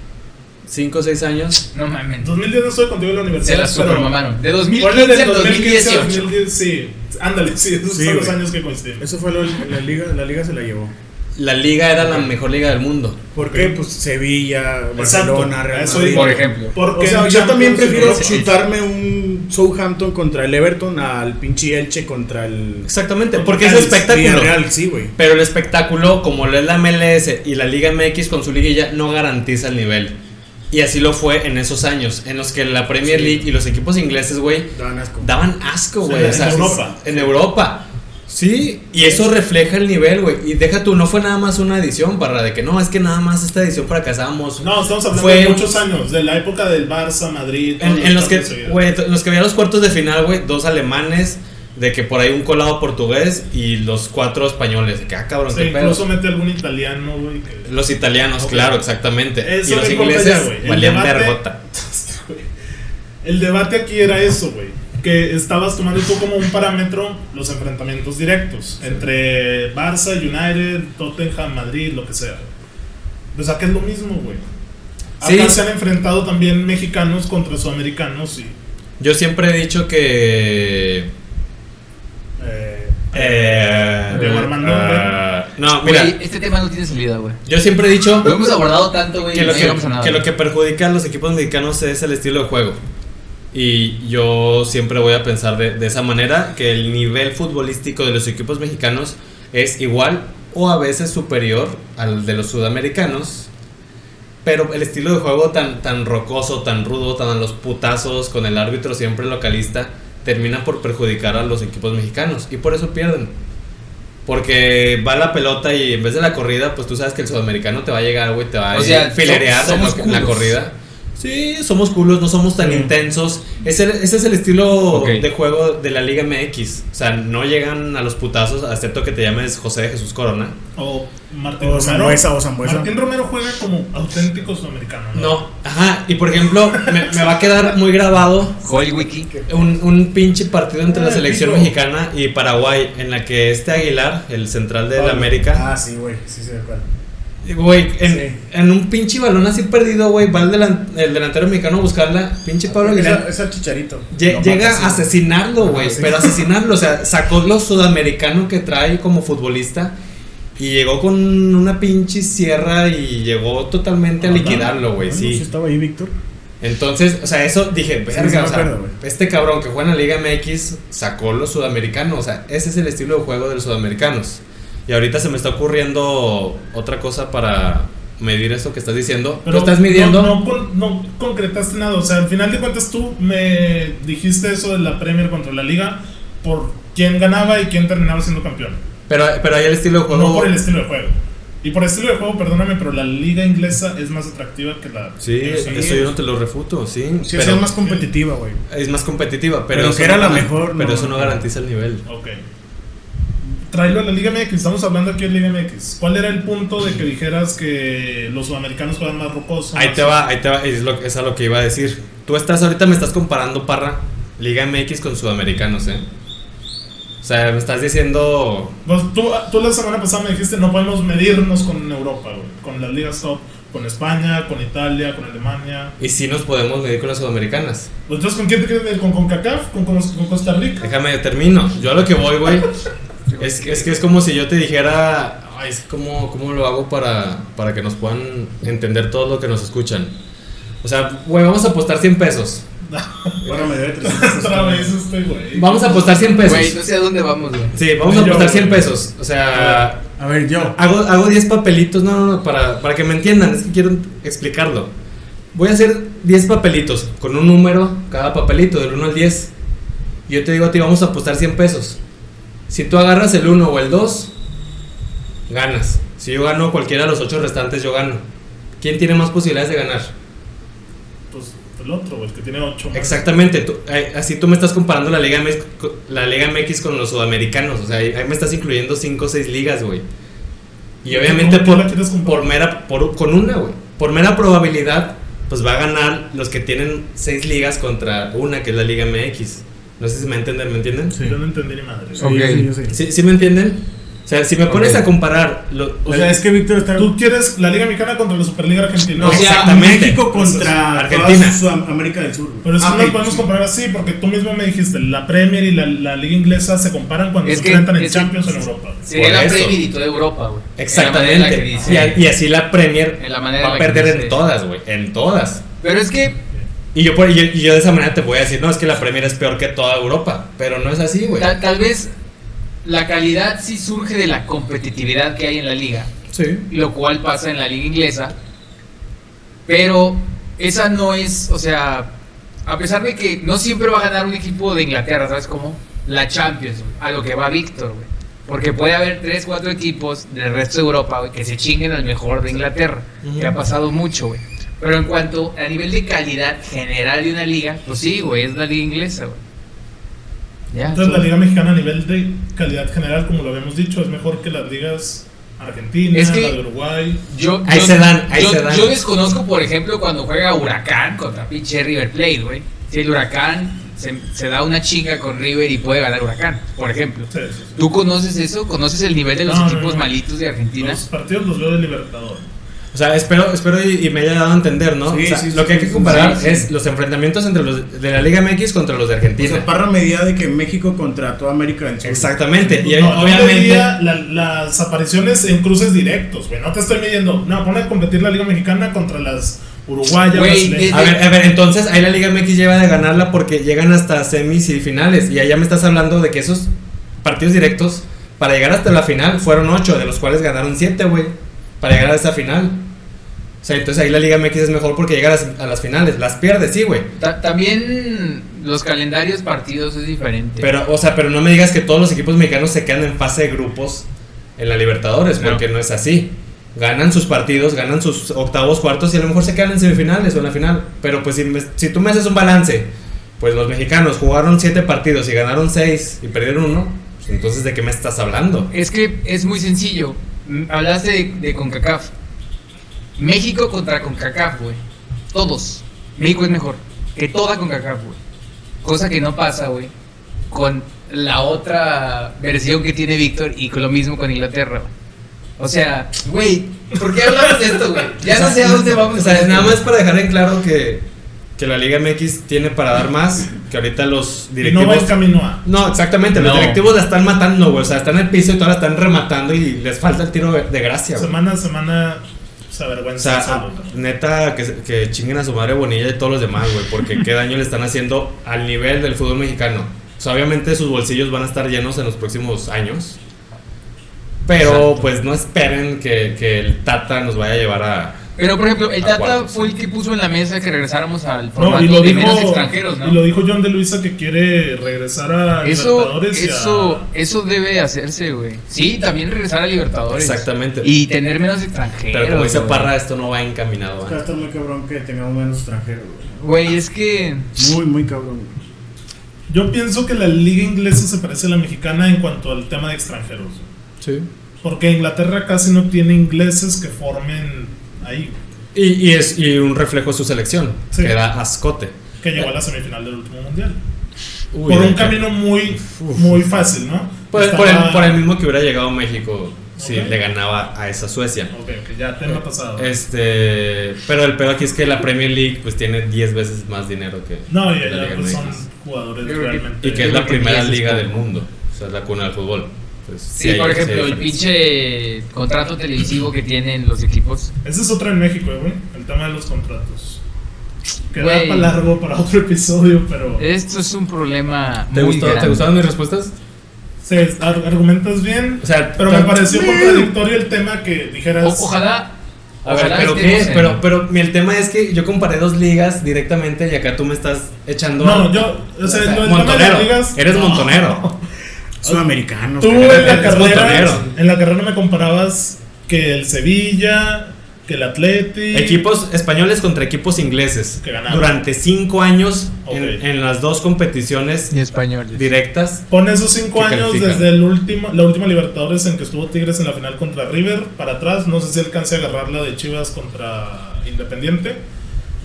5 o 6 años. No mames. 2010 no estoy contigo en la Se universidad. la super pero- mamaron. De Ponle 2015 del al 2015 al 2018. 2010, sí. Ándale, sí, esos Sí, son los años que coincidimos. Eso fue lo, la liga, la liga se la llevó. La liga era la mejor liga del mundo. ¿Por qué? Pues Sevilla, Barcelona, Real Madrid. Por ejemplo. Porque O sea, en yo también prefiero Europa- chutarme un Southampton contra el Everton al pinche Elche contra el Exactamente, porque es Cádiz, espectáculo. Villarreal, sí, güey. Pero el espectáculo, como lo es la MLS y la Liga MX con su liguilla, no garantiza el nivel. Y así lo fue en esos años, en los que la Premier Sí. League y los equipos ingleses, güey, Daban asco. daban asco, Sí, güey. en o sea, Europa. En Europa. Sí, y eso refleja el nivel, güey. Y deja tú, no fue nada más una edición, barra de que no, es que nada más esta edición fracasamos. No, estamos hablando Fue de muchos años, de la época del Barça, Madrid. En, en los que, en los que había los cuartos de final, güey, dos alemanes, de que por ahí un colado portugués y los cuatro españoles. Que, ah, cabrón, Sí, incluso mete algún italiano, güey. que- Los italianos, claro, exactamente. Eso y los ingleses ya, valían vergota. <laughs> El debate aquí era eso, güey. Que estabas tomando tú como un parámetro los enfrentamientos directos entre Barça, United, Tottenham, Madrid, lo que sea. Pues acá es lo mismo, güey. Acá Sí. se han enfrentado también mexicanos contra sudamericanos y. Yo siempre he dicho que. Eh, Eh, Diego Armando, eh, no, mira, este tema no tiene salida, güey. yo siempre he dicho Lo hemos abordado tanto, güey. no que lo que perjudica a los equipos mexicanos es el estilo de juego. Y yo siempre voy a pensar de, de esa manera, que el nivel futbolístico de los equipos mexicanos es igual o a veces superior al de los sudamericanos. Pero el estilo de juego tan, tan rocoso, tan rudo, tan a los putazos, con el árbitro siempre localista, termina por perjudicar a los equipos mexicanos. Y por eso pierden. Porque va la pelota y en vez de la corrida, pues tú sabes que el sudamericano te va a llegar, güey, te va O a sea, filerear somos la culos. corrida. Sí, somos culos, no somos tan Sí. intensos. Ese, ese es el estilo de juego de la Liga MX. O sea, no llegan a los putazos, excepto que te llames José de Jesús Corona. O Martín O Romero. Zambuesa, o Zambuesa. Martín Romero juega como auténtico sudamericano. No, ajá. Y por ejemplo, me, me va a quedar muy grabado Wiki. un, un pinche partido entre la Ah, selección pico. mexicana y Paraguay, en la que este Aguilar, el central del Pablo. América, Ah, sí, güey. Sí, sí, de acuerdo. Güey, en, Sí. en un pinche balón así perdido, güey, va el, delan- el delantero mexicano a buscarla, pinche Pablo Aguilar. Es el chicharito. lle- llega a asesinarlo, güey, Ah, sí. pero asesinarlo, o sea, sacó lo sudamericano que trae como futbolista y llegó con una pinche sierra y llegó totalmente a Ah, liquidarlo, güey, Bueno, sí. estaba ahí, Víctor. Entonces, o sea, eso dije, Sí, verga, sí me o sea, acuerdo, güey. este cabrón que juega en la Liga MX sacó lo sudamericano, o sea, ese es el estilo de juego de los sudamericanos. Y ahorita se me está ocurriendo otra cosa para medir eso que estás diciendo. Pero ¿Lo estás midiendo? No, no con- no concretaste nada. O sea, al final de cuentas tú me dijiste eso de la Premier contra la Liga por quién ganaba y quién terminaba siendo campeón. Pero, pero ahí el estilo de juego... No por el estilo de juego. Y por estilo de juego, perdóname, pero la liga inglesa es más atractiva que la. Sí, eso yo no te lo refuto, sí. Sí, pero es más competitiva, güey. es más competitiva, pero, que era no la mejor, Pero no. eso no garantiza el nivel. Ok. Tráelo a la Liga MX, estamos hablando aquí de Liga MX. ¿Cuál era el punto de que dijeras que los sudamericanos juegan más rocosos? Ahí te va, ahí te va, es, lo, es a lo que iba a decir. Tú estás, ahorita me estás comparando, Parra, Liga MX con sudamericanos, ¿eh? O sea, me estás diciendo... Pues tú, tú la semana pasada me dijiste no podemos medirnos con Europa, güey, con las ligas top, con España, con Italia, con Alemania. Y si nos podemos medir con las sudamericanas. Entonces, ¿con quién te quieres medir? ¿Con CONCACAF? ¿Con, con, con Costa Rica? Déjame, termino. Yo a lo que voy, güey, es, es que es como si yo te dijera... Ay, es como, ¿cómo lo hago para, para que nos puedan entender todo lo que nos escuchan? O sea, güey, vamos a apostar 100 pesos. <laughs> Bueno, me debe 300. Otra vez este, güey. Vamos a apostar 100 pesos. Güey, no sé a dónde vamos, güey. Sí, vamos a apostar 100 güey. pesos. O sea, A ver, yo. hago, hago 10 papelitos. No, no, no, para, para que me entiendan. Es que quiero explicarlo. Voy a hacer 10 papelitos con un número cada papelito, del 1 al 10. Y yo te digo a ti, vamos a apostar 100 pesos. Si tú agarras el 1 o el 2, ganas. Si yo gano cualquiera de los 8 restantes, yo gano. ¿Quién tiene más posibilidades de ganar? Pues el otro, el que tiene 8. Exactamente, tú- así tú me estás comparando la Liga MX, la Liga MX con los sudamericanos, o sea, ahí me estás incluyendo 5 o 6 ligas, güey. Y obviamente ¿Cómo por, por mera, por, con una, güey. Por mera probabilidad, pues va a ganar los que tienen 6 ligas contra una, que es la Liga MX. No sé si me entienden, ¿me entienden? Sí. Yo no entendí ni madre. Sí, Ok. sí. ¿Sí, sí me entienden? O sea, si me pones Ok. a comparar... lo- O la- sea, es que Víctor está. Tú quieres la Liga Mexicana contra la Superliga Argentina. No, o sea, exactamente. México contra Argentina. toda Sudamérica del Sur. Pero eso Ah, no lo podemos comparar así, porque tú mismo me dijiste, la Premier y la, la Liga Inglesa se comparan cuando Es se que- enfrentan en es que- Champions en Europa. Sería la eso. Premier y toda Europa, güey. Exactamente. dice. Y, a- y así la Premier En la manera va a perder en todas, güey. En todas. Pero es que Y yo, por- y yo, y yo de esa manera te voy a decir, no, es que la Premier es peor que toda Europa. Pero no es así, güey. tal, tal vez la calidad sí surge de la competitividad que hay en la liga, Sí. lo cual pasa en la liga inglesa. Pero esa no es, o sea, a pesar de que no siempre va a ganar un equipo de Inglaterra, ¿sabes cómo? La Champions, a lo que va Víctor, güey. Porque puede haber 3, 4 equipos del resto de Europa, güey, que se chinguen al mejor de Inglaterra. Ujú. Que ha pasado mucho, güey. Pero en cuanto a nivel de calidad general de una liga, pues sí, güey, es la liga inglesa, güey. Ya. Entonces la Liga Mexicana a nivel de calidad general, como lo habíamos dicho, es mejor que las ligas Argentina, Es que- la de Uruguay. Yo, Ahí yo- se dan, ahí yo- se dan. yo desconozco, por ejemplo, cuando juega Huracán contra pinche River Plate, güey. Si el Huracán se, se da una chinga con River y puede ganar Huracán, por ejemplo. Sí, sí, sí. ¿Tú conoces eso? ¿Conoces el nivel de los No, no, equipos no. malitos de Argentina? Los partidos los veo de Libertador. O sea, espero, espero y, y me haya dado a entender, ¿no? Sí, O sea, sí, lo sí, que hay que comparar sí, sí. es los enfrentamientos entre los de la Liga MX contra los de O Argentina. sea, Parra medida de que México contra toda América del Sur. Exactamente. Y No, obviamente. medía la- las apariciones en cruces directos, güey. No te estoy midiendo. No, pone a competir la Liga Mexicana contra las uruguayas. A ver, a ver, entonces ahí la Liga MX lleva de ganarla porque llegan hasta semis y finales. Y allá me estás hablando de que esos partidos directos, para llegar hasta la final, fueron ocho, de los cuales ganaron siete, güey. Para llegar a esa final. O sea, entonces ahí la Liga MX es mejor porque llega a las, a las finales. Las pierde, sí, güey. Ta- también los calendarios partidos es diferente. Pero, o sea, pero no me digas que todos los equipos mexicanos se quedan en fase de grupos en la Libertadores, No. porque no es así. Ganan sus partidos, ganan sus octavos, cuartos y a lo mejor se quedan en semifinales o en la final. Pero pues si, me- si tú me haces un balance, pues los mexicanos jugaron siete partidos y ganaron seis y perdieron uno, pues entonces ¿de qué me estás hablando? Es que es muy sencillo. Mm, Hablaste de, de CONCACAF. México contra CONCACAF, güey. Todos. México es mejor que toda CONCACAF, güey. Cosa que no pasa, güey. Con la otra versión que tiene Víctor y con lo mismo con Inglaterra, güey. O sea, güey, ¿por qué hablamos de esto, güey? Ya no sé a dónde vamos. O sea, nada más para dejar en claro que, que la Liga MX tiene para dar más, que ahorita los Y no directivos... va en camino a. No, exactamente, los No. directivos la están matando, güey. O sea, están en el piso y todas la están rematando y les falta el tiro de, gracia, güey. Semana a semana se O avergüenza. sea, absoluta. a- neta, que, que chinguen a su madre Bonilla y todos los demás, güey. Porque qué daño le están haciendo al nivel del fútbol mexicano. O sea, obviamente sus bolsillos van a estar llenos en los próximos años. Pero, Exacto. pues no esperen que, que el Tata nos vaya a llevar a. Pero, por ejemplo, el Tata fue el que puso en la mesa que regresáramos al No, formato y lo de dijo, menos extranjeros, ¿no? y lo dijo John de Luisa que quiere regresar a Eso, Libertadores a- eso, eso debe hacerse, güey. Sí, también regresar a Libertadores. Exactamente. Y tener menos extranjeros. Pero como dice. Parra, esto no va encaminado. Está muy cabrón que tengamos menos extranjeros, güey. Güey, es que. Muy, muy cabrón. Yo pienso que la liga inglesa se parece a la mexicana en cuanto al tema de extranjeros. Sí. Porque Inglaterra casi no tiene ingleses que formen ahí. Y, y es y un reflejo de su selección, Sí. que era Ascote. Que llegó a la semifinal del último mundial. Uy, por un de- camino muy, Uf. muy fácil, ¿no? Por, por el, Estaba- por el mismo que hubiera llegado a México si le ganaba a esa Suecia. Ok, ok, ya tema pasado. Este, pero el peor aquí es que la Premier League pues tiene 10 veces más dinero que no, y la allá Liga pues, son MX. jugadores que- realmente. y que es la que primera 10 es liga del mundo, o sea, es la cuna del fútbol. Pues, Sí, hay- por hay ejemplo, el pinche contrato televisivo que tienen los equipos. Ese es otra en México, güey. El tema de los contratos. Queda Güey. para largo para otro episodio, pero. Esto es un problema. ¿Te, muy gustó, grande. ¿Te gustaron mis respuestas? Sí, ar- argumentas bien. O sea, pero me pareció contradictorio el tema que dijeras. O- ojalá. A ver, pero qué, en- pero, pero mi- el tema es que yo comparé dos ligas directamente y acá tú me estás echando. No, yo. O sea, O sea, montonero. ligas. Eres no. montonero. <laughs> Sudamericanos. Tú en la carrera. En la carrera me comparabas que el Sevilla, que el Atleti. Equipos españoles contra equipos ingleses. Que ganaron. Durante cinco años en, en las dos competiciones Y españoles. directas. Pon esos cinco años califican. desde el último, la última Libertadores en que estuvo Tigres en la final contra River para atrás. No sé si alcance a agarrar la de Chivas contra Independiente.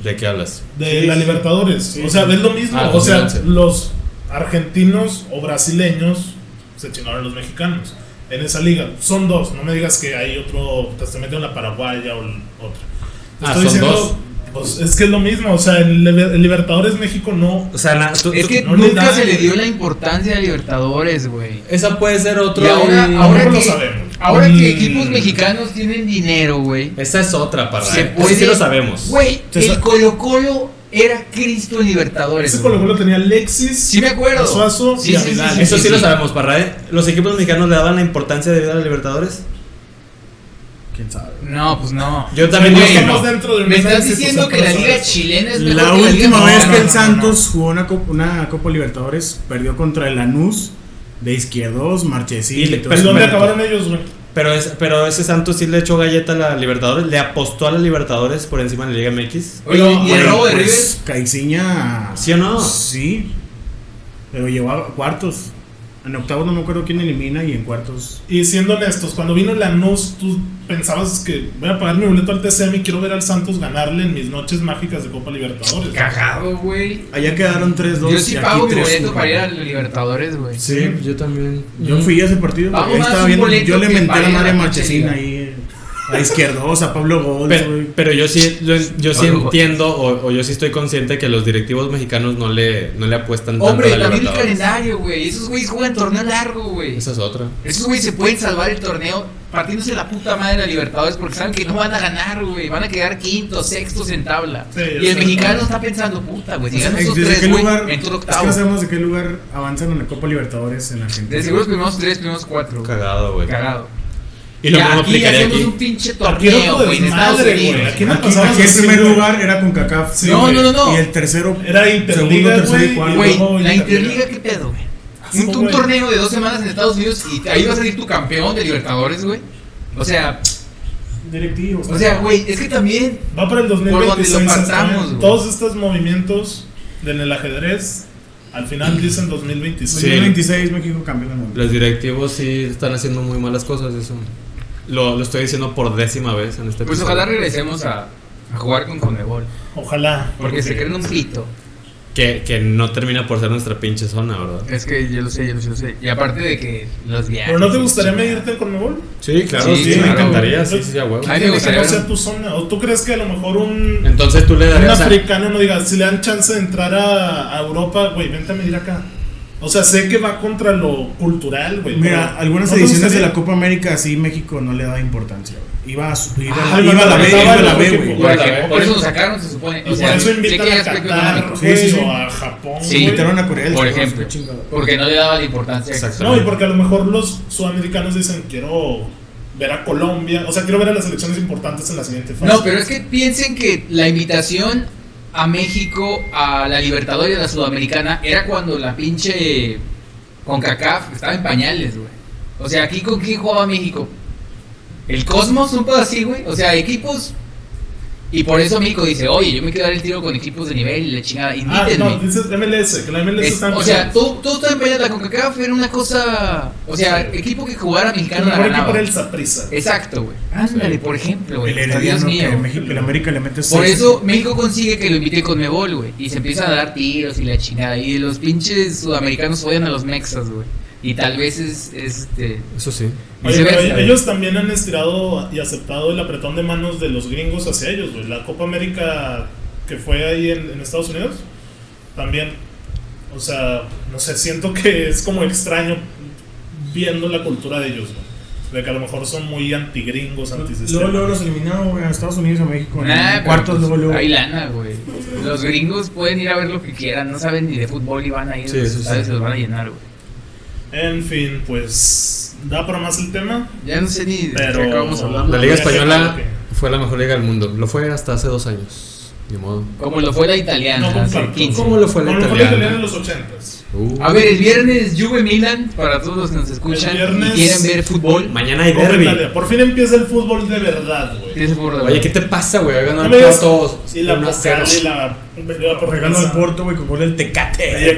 ¿De qué hablas? De Sí, la. Libertadores. Sí, o sea, sí. es lo mismo. Ah, o sea, 2011. los argentinos o brasileños se chingaron a los mexicanos en esa liga. Son dos. No me digas que hay otro. Te metieron la paraguaya o el. Te Ah, estoy son diciendo, dos. Pues es que es lo mismo. O sea, Liber- en Libertadores México no. O sea, na- tú- Es que no nunca se le dio la importancia a Libertadores, güey. esa puede ser otro. Y ahora, y- ahora no lo que, sabemos. ahora Mm. que equipos mexicanos tienen dinero, güey. Esa es otra, para Se Eso puede. sí lo sabemos. Güey, el Colo Colo era Cristo en Libertadores. Ese. Colo Colo tenía Alexis. Sí me acuerdo. Suazo Sí, y sí, sí, Vidal. sí, Eso sí, lo sabemos, Parra. ¿Los equipos mexicanos le daban la importancia de vida a Libertadores? ¿Quién sabe? No, pues no. Yo también digo no. dentro del Me estás análisis, diciendo que la Liga chilena es mejor La que la Liga última no, vez no, que el no, Santos jugó una, Copa- una Copa Libertadores perdió contra el Lanús de Izquierdos, Marchesín. Y todo ¿Y ese dónde acabaron ellos, güey? Pero, es, pero ese Santos sí le echó galleta a la Libertadores. Le apostó a la Libertadores por encima de la Liga MX. Oye, Pero, ¿y el bueno, robo de River? Pues Caiciña. ¿Sí o no? Sí. Pero llegó a cuartos. En octavos no me acuerdo quién elimina y en cuartos. Y siendo honestos, cuando vino Lanús, tú pensabas que voy a pagar mi boleto al TCM y quiero ver al Santos ganarle en mis noches mágicas de Copa Libertadores. Cagado, güey. Allá quedaron 3-2. Yo sí y aquí pago mi 3-1. boleto para ir a la Libertadores, güey. Sí, yo también. Yo fui a ese partido. Más estaba viendo. Yo le menté la a madre la Marchesín pinche ahí. A Izquierdos, a Pablo Gómez, Pero, güey. pero yo sí, yo, yo sí entiendo o, o yo sí estoy consciente que los directivos mexicanos no le, no le apuestan tanto Hombre, a la también el calendario, güey. Esos güeyes juegan torneo largo, güey. Esa es otra. Esos güeyes se pueden salvar el torneo partiéndose la puta madre de la Libertadores porque saben que no van a ganar, güey. Van a quedar quintos, sextos en tabla. Sí, y el mexicano está pensando, puta, güey. Si ganan esos ¿Desde tres, qué güey, lugar? entro Es que octavo. sabemos de qué lugar avanzan en la Copa Libertadores en Argentina. De seguro los primeros tres, primeros cuatro. Cagado, güey. Cagado. Y lo mismo aquí aplicaría hacemos aquí. un pinche torneo, güey, en Estados güey. Unidos. Aquí no Aquí, pasaba aquí el primer güey. lugar era con CACAF. Sí, No, güey. no, no, no. Y el tercero. Era Segundo, Interliga, tercero y güey. cuarto. Güey, la Interliga. ¿qué pedo, güey? un, un güey. torneo de dos semanas en Estados Unidos y ahí va a salir tu campeón de Libertadores, güey. O sea, Directivos. o sea, güey, es que también Va para el Por donde 2026. lo partamos, ¿eh? güey. Todos estos movimientos en el ajedrez, al final dicen 2026. Sí. 2026 México campeón del mundo. Los directivos sí están haciendo muy malas cosas, eso. Lo, lo estoy diciendo por décima vez en este Pues episodio. ojalá regresemos a, a jugar con Conmebol. Ojalá. Porque se creen un pito. Que, que no termina por ser nuestra pinche zona, ¿verdad? Es que yo lo sé, yo lo sé, yo lo sé. Y aparte de que los viajes. ¿Pero no te gustaría medirte con Mebol? Sí, claro, Sí, sí, me claro, encantaría, güey. sí, sí, a huevo. Ay, me Que gustaría no ver- sea tu zona. ¿O tú crees que a lo mejor un, Entonces tú le un darías a... africano no diga, si le dan chance de entrar a, a Europa, güey, vente a medir acá? O sea, sé que va contra lo cultural, güey. Mira, pero algunas ¿no ediciones de la Copa América así México no le da importancia. güey. Iba a, su- iba, Ah, iba a la B, estaba iba a la B, güey. Por, eso nos sacaron, se supone. Y O sea, por eso invitan a Qatar, económico. Sí, güey, sí, sí. o a Japón, Sí. Invitaron a Corea del Por ejemplo. Porque no le daba la importancia. Exacto. No, y porque a lo mejor los sudamericanos dicen, quiero ver a Colombia, o sea, quiero ver a las elecciones importantes en la siguiente fase. No, pero es que piensen que la invitación a México a la Libertadores a la Sudamericana era cuando la pinche CONCACAF estaba en pañales, güey. O sea, aquí con quién jugaba México? El Cosmos, un pedo así, güey. O sea, equipos. Y por eso México dice, oye, yo me quiero dar el tiro con equipos de nivel y la chingada, Ah, invítenme. no, dices MLS, que la MLS Es- está o sea, todo, todo estaba en pañales. La CONCACAF era una cosa. O sea, equipo que jugara mexicano la ganaba. el Saprissa. Exacto, güey. Ándale, por ejemplo, güey. El Dios mío. que México, el América le mete Por eso México consigue que lo invite con Mebol, güey. Y se empiezan a dar tiros y la chingada. Y los pinches sudamericanos odian a los mexas, güey. Y tal vez es este. Eso sí. Oye, pero viceversa. ellos también han estirado y aceptado el apretón de manos de los gringos hacia ellos, güey. La Copa América que fue ahí en, en Estados Unidos, también, o sea, no sé, siento que es como extraño viendo la cultura de ellos, güey. De que a lo mejor son muy antigringos, antisistema. Luego, luego los eliminaron, güey, a Estados Unidos a México. en Nah, cuartos, pues, luego, luego. Hay lana, güey. Los gringos pueden ir a ver lo que quieran. No saben ni de fútbol y van a ir. Sí, eso sí. Se los van a llenar, güey. En fin, pues, da para más el tema. Ya no sé ni de qué acabamos hablando. La Liga Española fue la mejor liga del mundo. Lo fue hasta hace dos años. Ni modo. Como lo fue la italiana No hace comparto. 15. ¿Cómo lo fue la Como lo fue la italiana? italiana en los 80s. Uh. A ver, el viernes Juve Milan, para todos los que nos escuchan El viernes- y quieren ver fútbol. Mañana hay derby. Por fin empieza el fútbol de verdad, güey. Oye, ¿qué te pasa, güey? El digas- Porto Y la 1 a 0. Pocal y la, la Regando Portuguesa. al Porto, güey, con gol del Tecate.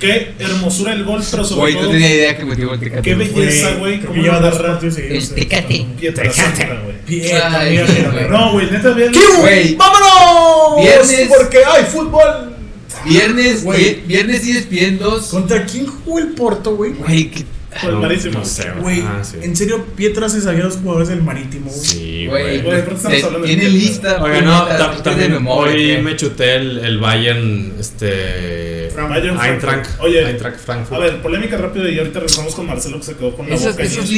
Qué. Qué hermosura el gol, pero sobre Güey, no todo tenía idea que metió el Tecate. Qué güey. belleza, güey. Creo Cómo que lleva dos partidos seguidos. El Tecate. Pietrasanta, güey. Pietra, Ay, güey. No, güey, neta, bien. Güey, ¡Vámonos! Viernes. Porque hay fútbol. viernes, Güey. vi- viernes y bien dos. ¿Contra quién jugó el Porto, güey? Güey, que- El marítimo. No sé, Güey, Ah, sí. en serio, Pietra se sabía los jugadores del Marítimo, güey. Sí, güey, tiene lista. Oiga, no, de también memoria, hoy ¿qué? me chuté el, el Bayern, este... Bayern Eintracht, Frankfurt. Oye, Eintracht Frankfurt. A ver, polémica rápida y ahorita regresamos con Marcelo que se quedó con la boca esos,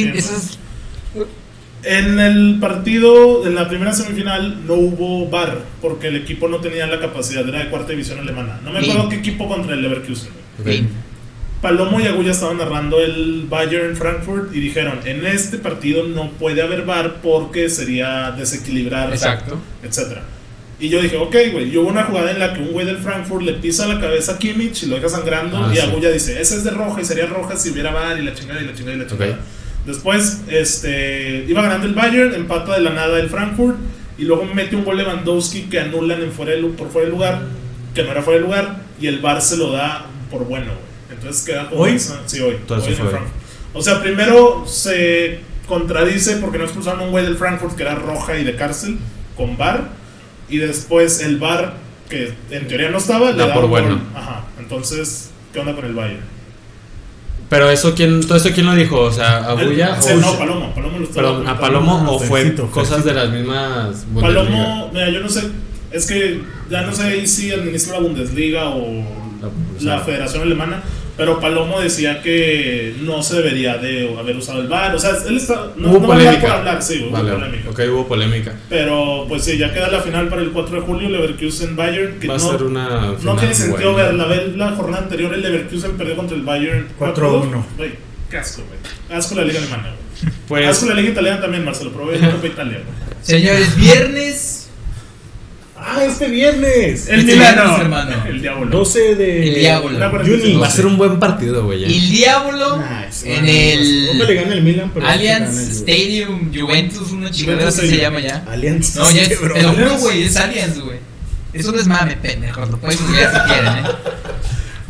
En el partido, en la primera semifinal, no hubo VAR porque el equipo no tenía la capacidad, era de cuarta división alemana. No me Sí. acuerdo qué equipo contra el Leverkusen. güey. Palomo y Agulla estaban narrando el Bayern Frankfurt y dijeron, en este partido no puede haber VAR porque sería desequilibrar, Exacto. etcétera. Y yo dije, ok, güey. Y hubo una jugada en la que un güey del Frankfurt le pisa la cabeza a Kimmich y lo deja sangrando. Ah, y sí. Agulla dice, esa es de roja y sería roja si hubiera VAR y la chingada y la chingada y la chingada. Después, este, iba ganando el Bayern, empata de la nada el Frankfurt. Y luego mete un gol Lewandowski que anulan en fuera de por fuera de lugar, que no era fuera de lugar. Y el VAR se lo da por bueno, güey. Entonces queda como... ¿Hoy? esa- Sí, hoy. Entonces hoy en el fue. Frankfurt. O sea, primero se contradice porque no expulsaron a un güey del Frankfurt que era roja y de cárcel con VAR. Y después el VAR, que en teoría no estaba, le Da da por un gol. bueno. Ajá. Entonces, ¿qué onda con el Bayern? Pero eso, ¿quién, todo esto quién lo dijo? O sea, ¿Agulla Sí, o... no, Palomo. Palomo lo estaba Perdón, ¿a. Palomo o fue cosas de las mismas Bundesliga? Palomo, mira, yo no sé, es que ya no sé ahí si administra la Bundesliga o La- o la sea, Federación Alemana, pero Palomo decía que no se debería de haber usado el VAR, o sea, él está, no, hubo no polémica. por hablar, sí, hubo Vale, polémica. Ok, hubo polémica. Pero pues sí, ya queda la final para el 4 de julio, Leverkusen Bayern, que Va a no, ser una no final tiene sentido buena. verla, ver la jornada anterior el Leverkusen perdió contra el Bayern 4-1. Güey, qué asco, güey. Asco la liga alemana, güey. Pues, Asco la liga italiana también, Marcelo, pero voy a Copa Italia. Señores, viernes. Ah, este viernes. El Este Milano. viernes, hermano. El diablo. 12 de El diablo. Juni. Va a ser un buen partido, güey. el Diablo Nah, es- en Ojalá le el gane el Milan, pero Allianz gana el. Stadium Juventus, una chingadera así se llama ya. Allianz. No, ya es, te lo juro, güey, es Allianz, güey. Eso no es mame, pendejos, lo pueden googlear si quieren, eh.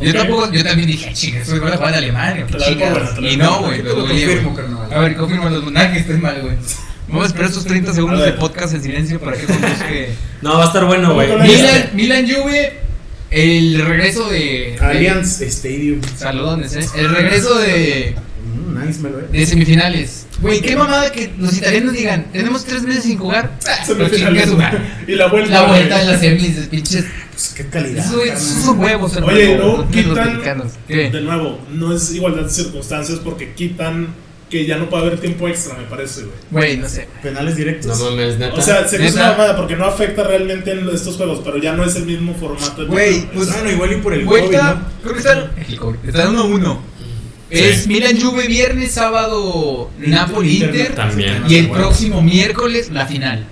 <laughs> Yo tampoco, yo también dije, chica, estoy van a jugar en Alemania, buena, la Y no, güey, lo confirmo, carnal. A ver, confirma los lunajes, estoy mal, güey. <laughs> Vamos a esperar estos 30 segundos de podcast en silencio para que. No, va a estar bueno, güey. ¿Cómo con Milan, Milan Juve, el regreso de. Allianz Stadium. Saludones, eh. El regreso de. Mm, nice, me lo de semifinales. Güey, qué mamada que los italianos digan, tenemos tres meses sin jugar. <laughs> Semifinales. <laughs> Y la vuelta. La vuelta en las semis, pinches. Pues qué calidad. Carnal. esos son huevos. Oye, no quitan. De nuevo, no es igualdad de circunstancias porque quitan que ya no puede haber tiempo extra, me parece, güey. Güey, no sé. Penales directos. No mames, neta. O sea, es ¿Neta? una mamada porque no afecta realmente en estos juegos, pero ya no es el mismo formato. Güey, pues- bueno, igual y por el Vuelta, COVID, ¿no? creo que están. El COVID, Están 1-1. Es Milan Juve viernes, sábado Napoli Inter- Inter. También. Y el próximo miércoles la final.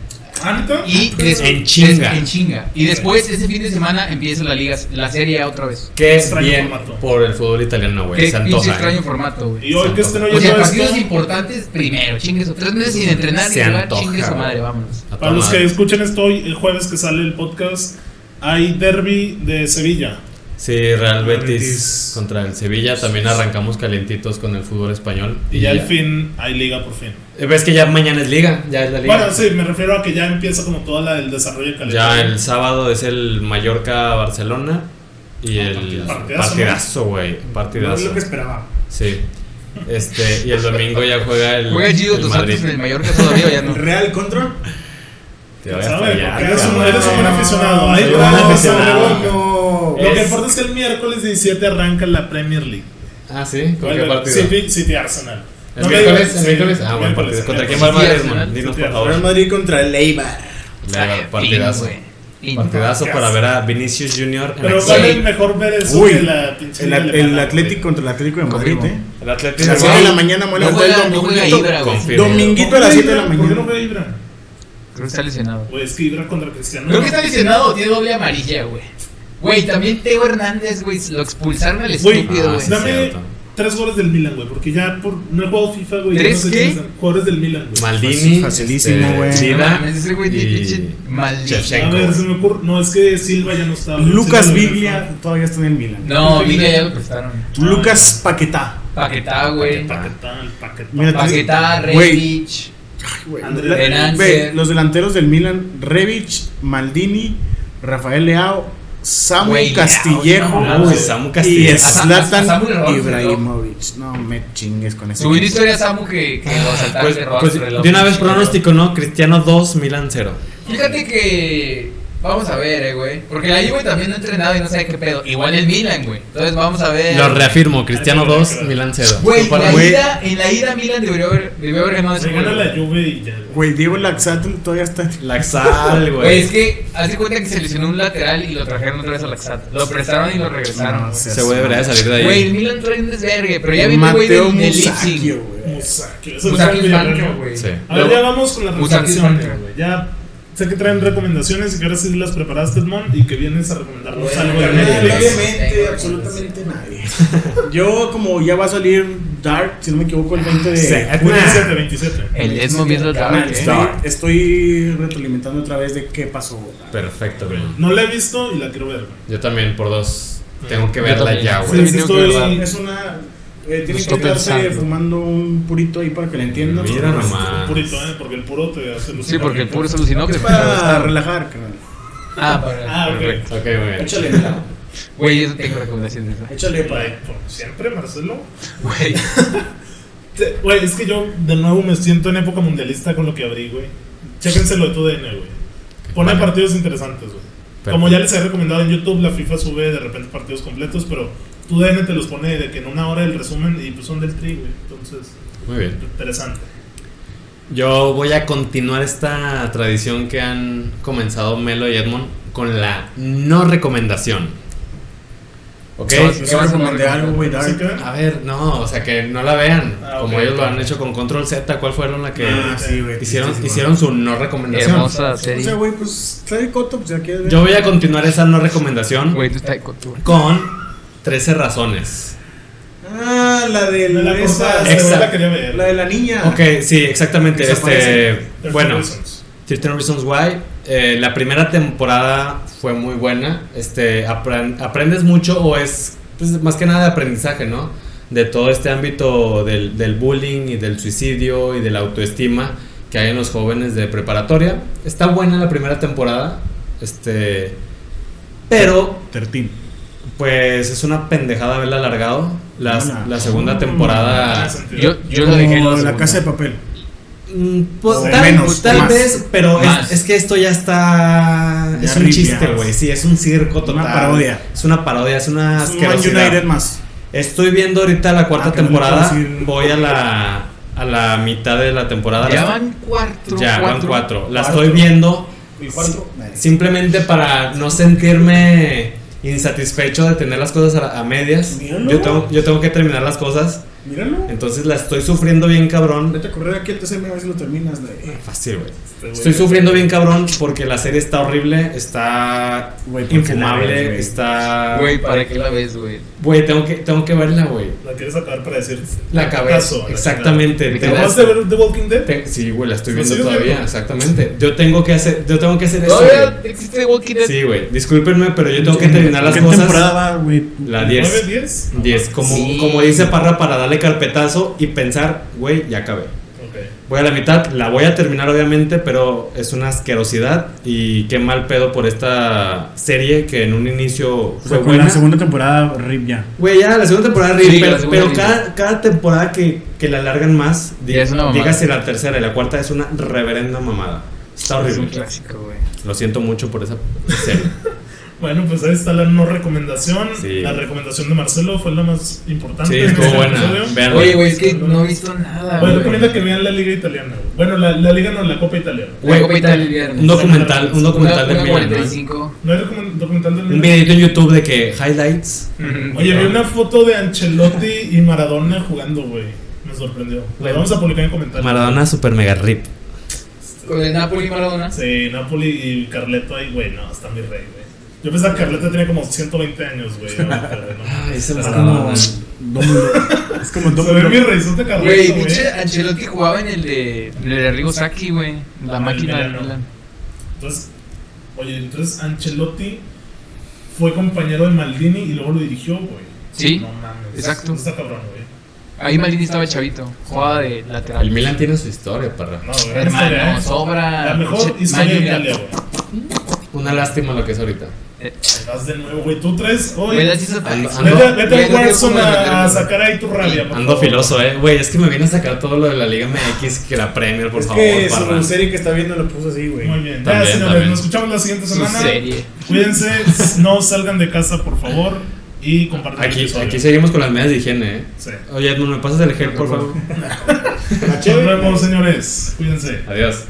Y En chinga. en chinga. Y después, ese fin de semana, empieza la liga, la serie otra vez. Qué Extraño bien formato. por el fútbol italiano, güey. Qué Se antoja. extraño eh. formato, güey. Y hoy que estén O oyendo sea, partidos esto, importantes primero, chingue eso. Tres meses sin entrenar y Se jugar, antoja, chingue su güey. madre, vámonos. A para los que escuchen esto hoy, el jueves que sale el podcast, hay derby de Sevilla. Sí, Real Betis, Betis. contra el Sevilla. También arrancamos calientitos con el fútbol español. Y ya al fin hay liga por fin. Eh, Ves que ya mañana es liga. Ya es la liga. Bueno, sí, me refiero a que ya empieza como toda la, el desarrollo de Ya el sábado es el Mallorca-Barcelona. Y Ah, el partidazo, partidazo, güey. No es Partidazo. lo que esperaba. Sí. Este, y el domingo ya juega el, ¿Juega Gio el Madrid. Santos en el Mallorca todavía o ya no? ¿El Real contra? Te voy a fallar, eres un- cabrón. eres un buen aficionado. Va, un aficionado. No. Lo que importa es que el miércoles 17 arranca la Premier League. Ah, sí. ¿Con qué partido? City, City Arsenal. ¿El miércoles? ¿El sí, miércoles? Ah, buen miércoles, partido. ¿Contra quién va el Madrid? Dinos, por Real favor. Madrid contra el Eibar. Partidazo. Partidazo para ver a Vinicius Junior en Pero vale mejor ver eso Uy, que la pinche El, Atlético contra el Atlético de Madrid, Confirmo. ¿eh? El A Atlético las de 7 de la mañana muere No el dominguito. Dominguito a las 7 de la ¿Por qué no mañana. juega Ibra? Creo que está lesionado. Pues es que Ibra contra Cristiano. Creo que está lesionado o tiene doble amarilla, güey. Güey, también Teo Hernández, güey, lo expulsaron al estúpido, ah, güey. sí. Dame tres goles del Milan, güey, porque ya por, no he jugado FIFA, güey. ¿Tres no sé qué? Jugadores del Milan, güey. Maldini. Facilísimo, este, güey. Ese güey maldito. A ver, se me ocurre. No, es que Silva ya no está. Lucas está. todavía está en el Milan. No, Villa ya lo prestaron. Lucas Paquetá. Paquetá, güey. Paquetá, el Paquetá. Paquetá, Güey. Revich. Los delanteros del Milan, Revich, Maldini, Rafael Leao, Samu Leao, Castillejo no, no, Samu y Castillejo. A Zlatan Ibrahimovic. No me chingues con eso. Una historia a Samu que, que lo asaltaron Pues, de pues, de una vez pronóstico, ¿no? Cristiano 2, Milan 0. Fíjate que. Vamos a ver, eh, güey. Porque la Juve también no ha entrenado y no sabe qué pedo. Igual el Milan, güey. Entonces vamos a ver. Lo reafirmo, Cristiano 2, Milan 0. Güey, Para- la Güey. ida, en la ida Milan debió haber, debió haber ganado ese Se gana juego. la Juve y ya. güey. Güey, Diego Laxatl todavía está. Laxal, Güey, güey. es que hace cuenta que se lesionó un lateral y lo trajeron otra vez a Laxat. Lo prestaron y lo regresaron. No, güey. Ese güey debería de salir de Güey, el ahí. Milan trae un desvergue, pero ya viene el güey del, del Leipzig. güey. Musacchio. Eso Musacchio es banca, güey. Sí. A ver, ya vamos con banca. güey. Ya sé que traen recomendaciones y que ahora sí las preparaste, Edmond, y que vienes a recomendarnos Bueno, algo de Netflix. Obviamente, absolutamente nadie. Yo, como ya va a salir Dark, si no me equivoco, el 20 de Sí. junio, 27, 27. El Edmond viendo Carnal, Dark, estoy, eh. estoy retroalimentando otra vez de qué pasó. Perfecto, güey. No la he visto y la quiero ver. Yo también por dos. Tengo que verla ya, güey. sí, estoy-. Es una. Eh, tienen Estoy que estarse pensando. fumando un purito ahí para que le entiendan. Mira nomás. Purito, ¿eh? Porque el puro te hace lucir Sí, porque el puro es alucinó que Es para relajar, carnal. Ah, para. Ah, ok. Perfecto. Ok, muy bien. Échale. Güey, yo no tengo recomendaciones de eso. Échale para Güey, por siempre, Marcelo. Güey. <laughs> Güey, es que yo de nuevo me siento en época mundialista con lo que abrí, güey. Chéquense lo de tu DN, güey. Pone Vale. partidos interesantes, güey. Como ya les he recomendado en YouTube, la FIFA sube de repente partidos completos, pero tu DN te los pone de que en una hora el resumen y pues son del tri, güey. Entonces, Muy bien. interesante. Yo voy a continuar esta tradición que han comenzado Melo y Edmond con la no recomendación. Ok, ¿Qué sí vas a recomendar? algo, güey, ¿Sí a ver, no, o sea que no la vean, Ah, como ok, ellos lo ok. han hecho con Control Z, ¿cuál fueron la que Ah, sí, güey. hicieron, tristísimo. hicieron su no recomendación? Hermosa O serie. sea, güey, pues trae coto, pues ya quieres ver. Yo voy a continuar esa no recomendación Güey, tú con 13 razones. Ah, la de la esa. la quería ver. La de la niña. Ok, sí, exactamente. Este, bueno, Reasons. 13 Reasons Why. eh, la primera temporada fue muy buena. Este, apren- aprendes mucho o es pues, más que nada de aprendizaje, ¿no? De todo este ámbito del, del bullying y del suicidio y de la autoestima que hay en los jóvenes de preparatoria. Está buena la primera temporada. Este, pero 13. Pues es una pendejada haberla alargado. Hola. la segunda Ah, temporada. Yo, yo lo dejé la la casa de papel. Mm, pues, O tal, menos, tal más. vez, pero es, que esto ya está. Ya es un chiste, güey. Sí, es un circo total. Una parodia. Es una parodia, es una Es asquerosidad. United más. Estoy viendo ahorita la cuarta Ah, no temporada. Voy a la, a la mitad de la temporada. Ya La- van cuatro. ya, van cuatro. La Cuatro. estoy viendo ¿Y cuatro? simplemente para no sentirme insatisfecho de tener las cosas a, a medias. Yo tengo, yo tengo que terminar las cosas. Míralo. Entonces la estoy sufriendo bien cabrón. Vete a correr aquí al TCM a ver si lo terminas. güey. Fácil, güey. Este Estoy sufriendo bien cabrón porque la serie está horrible, está Güey, ¿por qué la infumable, ves, güey? está... Güey, ¿para qué la ves, güey? Güey, tengo que, tengo que verla, güey. La quieres acabar para decir. La acabé. Exactamente. tengo- ¿Acabas de ver The Walking Dead? te- sí, güey, la estoy ¿Lo viendo todavía, viendo? exactamente. Yo tengo que hacer, yo tengo que hacer eso. ¿Todavía existe Walking Dead? Sí, güey. Discúlpenme, pero yo tengo que terminar las ¿Qué cosas. temporada va, güey? La ¿9, 10. 10? 10, como, Sí. como dice Parra para darle carpetazo y pensar, güey, ya acabé. Ok. Voy a la mitad, la voy a terminar obviamente, pero es una asquerosidad y qué mal pedo por esta serie que en un inicio O fue sea, con buena. la segunda temporada, RIP ya. Güey, ya la segunda temporada, Sí, ri- la pero, segunda pero cada, cada temporada que, que la alargan más, dígase la tercera y la cuarta, es una reverenda mamada. Está Es un horrible. clásico, güey. Lo siento mucho por esa serie. <laughs> Bueno, pues ahí está la no recomendación. Sí. La recomendación de Marcelo fue la más importante. Sí, estuvo este buena. Oye, güey, es que no he visto nada, Bueno, güey. recomienda que vean la Liga Italiana. Bueno, la, la Liga no, la Copa Italiana. La Copa Italiana. un documental, un documental Una- de una Milan, ¿no? 45. ¿No hay documental del Un videito en YouTube de que highlights. Oye, vi una foto de Ancelotti y Maradona jugando, güey. Me sorprendió. La vamos a publicar en comentarios. Maradona super mega rip. Con el Napoli y Maradona. Sí, Napoli y Carleto ahí, güey, no, está mi rey, güey. Yo pensaba que Carleto tenía como 120 años, güey. Ay, ese Está Maradona. Dumbledore. Es como Se ve mi reizote Carleto, Güey, güey. pinche Ancelotti jugaba en el de, en el de Arrigo Sacchi, güey. La Ah, máquina el del. Milan. Entonces, oye, entonces Ancelotti fue compañero de Maldini y luego lo dirigió, güey. Sí, No mames. exacto. Está cabrón, güey. Ahí Maldini estaba chavito. Jugaba de lateral. El Milan tiene su historia, parra. No, güey. Hermano, historia, ¿eh? sobra. La mejor historia de Italia, güey. Una lástima lo que es ahorita. Eh, vas de nuevo, güey. Tú tres, güey, hizo Vete, al Warzone a, sacar ahí tu rabia, por Ando favor. filoso, eh. Güey, es que me viene a sacar todo lo de la Liga MX, que la Premier, por Es favor, que parra. su serie que está viendo lo puso así, güey. Muy bien. También, ya, señores, también. nos escuchamos la siguiente Su semana. serie. Cuídense, no salgan de casa, por favor. Y compartan Aquí, aquí seguimos con las medidas de higiene, eh. Sí. Oye, Edmund, ¿me pasas el gel, por favor? <laughs> Nos vemos, señores. Cuídense. Adiós.